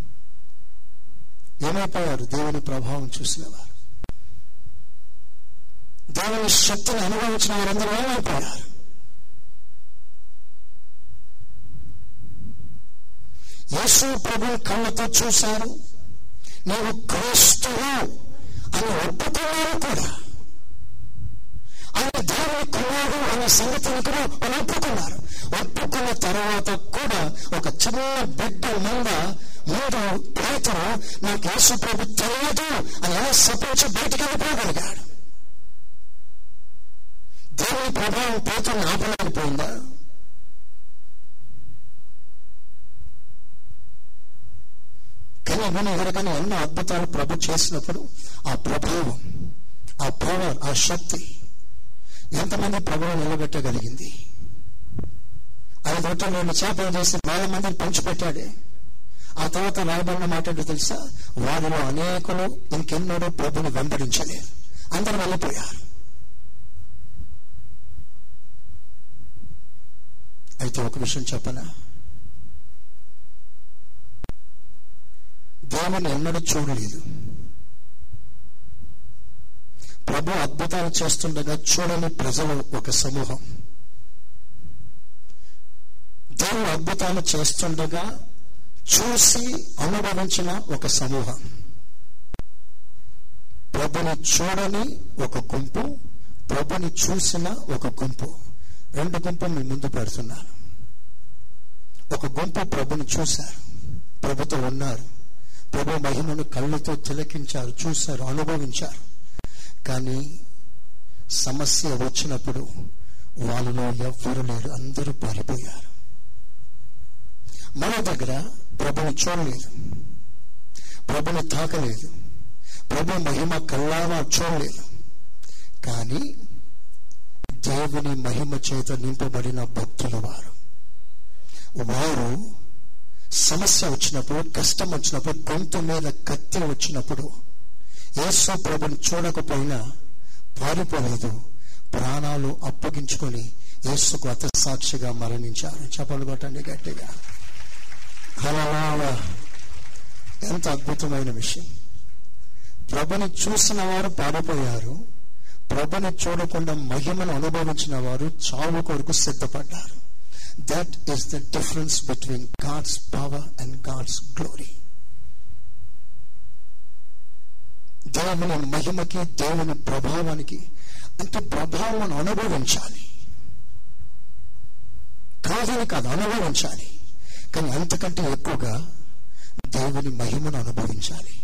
ఏమైపోయారు? దేవుని ప్రభావం చూసిన వారు. దేవుని శక్తిని అనుభవించిన వారందరూ ఏమైపోయారు? యేసు ప్రభు కళ్ళతో చూశారు. నీవు క్రీస్తువు. అని ఒప్పుకున్నారు కూడా. ఆయన దేవుని కుమారుడు అనే సంగతిని కూడా వాళ్ళు ఒప్పుకున్నారు. ఒప్పుకున్న తర్వాత కూడా ఒక చిన్న బిడ్డ మీద ముందు పేతరు నాకు యేసు ప్రభు తెలియదు అని ఎలా సపించి బయటికి వెళ్ళిపోగలిగాడు. దేవుని ప్రభావం పేతరుని ఆపలేకపోయిందా? కానీ మనం ఎవరికైనా ఎన్నో అద్భుతాలు ప్రభు చేసినప్పుడు ఆ ప్రభావం ఆ పవర్ ఆ శక్తి ఎంతమంది ప్రభువు నిలబెట్టగలిగింది? ఐదు రొట్టెలు రెండు చేపలు చేసి వేల మందిని పంచిపెట్టాడే. ఆ తర్వాత రాయబడిన మాట తెలుసా? వారిలో అనేకులు ఇంకెన్నడూ ప్రభుని వెంబడించలేరు. అందరు వెళ్ళిపోయారు. అయితే ఒక విషయం చెప్పనా? దేవుని ఎన్నడూ చూడలేదు. ప్రభు అద్భుతాలు చేస్తుండగా చూడని ప్రజలు ఒక సమూహం. దేవుడు అద్భుతాలు చేస్తుండగా చూసి అనుభవించిన ఒక సమూహం. ప్రభుని చూడని ఒక గుంపు ప్రభుని చూసిన ఒక గుంపు. రెండు గుంపు మీ ముందు పెడుతున్నారు. ఒక గుంపు ప్రభుని చూశారు. ప్రభుతో ఉన్నారు. ప్రభు మహిమను కళ్ళతో తిలకించారు చూశారు అనుభవించారు. కానీ సమస్య వచ్చినప్పుడు వాళ్ళలో ఎవ్వరు లేరు అందరూ పారిపోయారు. మన దగ్గర ప్రభువు చూడలేదు. ప్రభుని తాకలేదు. ప్రభు మహిమ కళ్ళారా చూడలేదు. కానీ దేవుని మహిమ చేత నింపబడిన భక్తులు వారు. వారు సమస్య వచ్చినప్పుడు కష్టం వచ్చినప్పుడు గొంతు మీద కత్తి వచ్చినప్పుడు యేసు ప్రభుని చూడకపోయినా పారిపోలేదు. ప్రాణాలు అప్పగించుకొని యేసుకు అతసాక్షిగా మరణించారు. చెప్పలు కొట్టండి గట్టిగా. అలా ఎంత అద్భుతమైన విషయం. ప్రభుని చూసిన వారు పారిపోయారు. ప్రభుని చూడకుండా మహిమను అనుభవించిన వారు చావు కొరకు సిద్ధపడ్డారు. That is the difference between God's power and God's glory. దేవుని మహిమకి దేవుని ప్రభావానికి అంటే ప్రభావం అనుభవించాలి. కాదని కాదు అనుభవించాలి. కానీ అంతకంటే ఎక్కువగా దేవుని మహిమను అనుభవించాలి.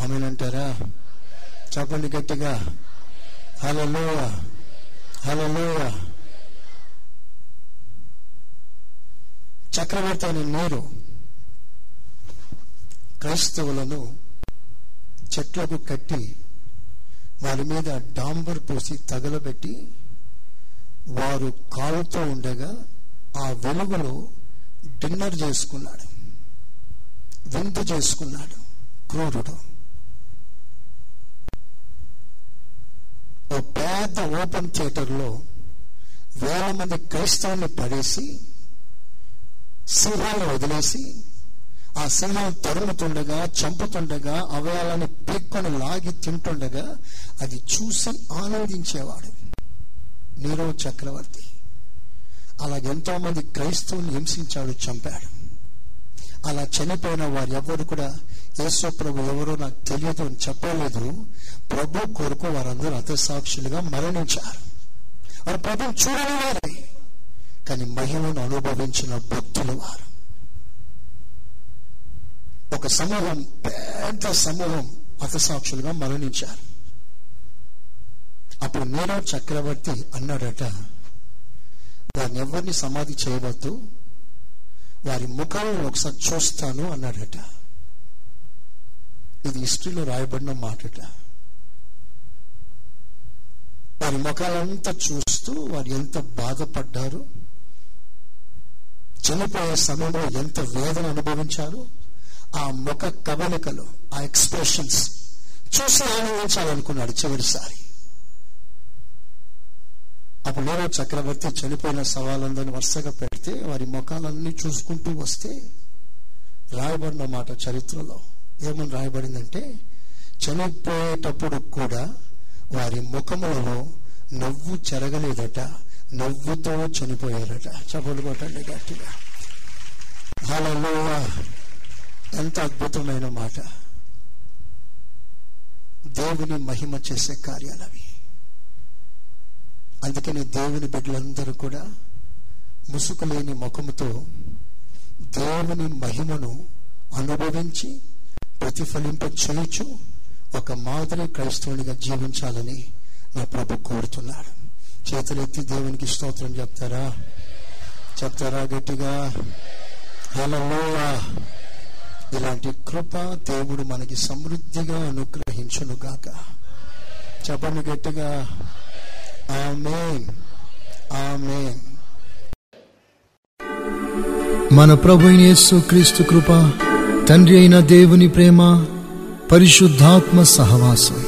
ఆమెనంటారా చెప్పండి గట్టిగా. హలో హలో చక్రవర్తి అని నీరు క్రైస్తవులను చెట్లకు కట్టి వారి మీద డాంబర్ పోసి తగలబెట్టి వారు కాలుతో ఉండగా ఆ వెలుగులో డిన్నర్ చేసుకున్నాడు. విందు చేసుకున్నాడు క్రూరుడు. ఓ పెద్ద ఓపెన్ థియేటర్లో వేల మంది క్రైస్తవుని పడేసి సింహాలను వదిలేసి ఆ సింహం తరుముతుండగా చంపుతుండగా అవయాలని పీక్కొని లాగి తింటుండగా అది చూసి ఆనందించేవాడు నీరో చక్రవర్తి. అలాగెంతో మంది క్రైస్తవుని హింసించాడు చంపాడు. అలా చనిపోయిన వారు ఎవరు కూడా యేసు ప్రభు ఎవరో నాకు తెలియదు అని చెప్పలేదు. ప్రభు కొరకు వారందరూ అతసాక్షులుగా మరణించారు. వారు ప్రభు చూడని వారే కానీ మహిమను అనుభవించిన భక్తులు వారు. ఒక సమూహం పెద్ద సమూహం మతసాక్షులుగా మరణించారు. అప్పుడు నీరో చక్రవర్తి అన్నాడట దాన్ని ఎవరిని సమాధి చేయవద్దు వారి ముఖాలను ఒకసారి చూస్తాను అన్నాడట. ఇది హిస్టరీలో రాయబడిన మాటట. వారి ముఖాలంతా చూస్తూ వారు ఎంత బాధపడ్డారు చనిపోయే సమయంలో ఎంత వేదన అనుభవించారు? ఆ ముఖ కవలికలు ఆ ఎక్స్ప్రెషన్స్ చూసి ఆనందించాలనుకున్నాడు చివరిసారి. అప్పుడు నేను చక్రవర్తి చనిపోయిన సవాలందరిని వరుసగా పెడితే వారి ముఖాలన్నీ చూసుకుంటూ వస్తే రాయబడిన మాట చరిత్రలో ఏమని రాయబడిందంటే చనిపోయేటప్పుడు కూడా వారి ముఖములలో నవ్వు చెరగలేదట నవ్వుతో చనిపోయారట. చపలు కొట్టండి గట్టిగా. హలో ఎంత అద్భుతమైన మాట. దేవుని మహిమ చేసే కార్యాలు అవి. అందుకని దేవుని బిడ్డలందరూ కూడా ముసుగు లేని ముఖముతో దేవుని మహిమను అనుభవించి ప్రతిఫలింప చేయొచ్చు ఒక మాదిరి క్రైస్తవునిగా జీవించాలని నా ప్రభు కోరుతున్నాడు చేతులెత్తి దేవునికి స్తోత్రం చెప్తారా? చెప్తారా గట్టిగా? హలోయా ఇలాంటి కృప దేవుడు మనకి సమృద్ధిగా అనుగ్రహించును గాక. చెప్పండి గట్టిగా. ఆమెన్. ఆమెన్. మన ప్రభు యేసు క్రీస్తు కృప తండ్రి అయిన దేవుని ప్రేమ పరిశుద్ధాత్మ సహవాసం.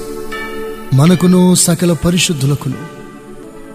మనకును సకల పరిశుద్ధులకును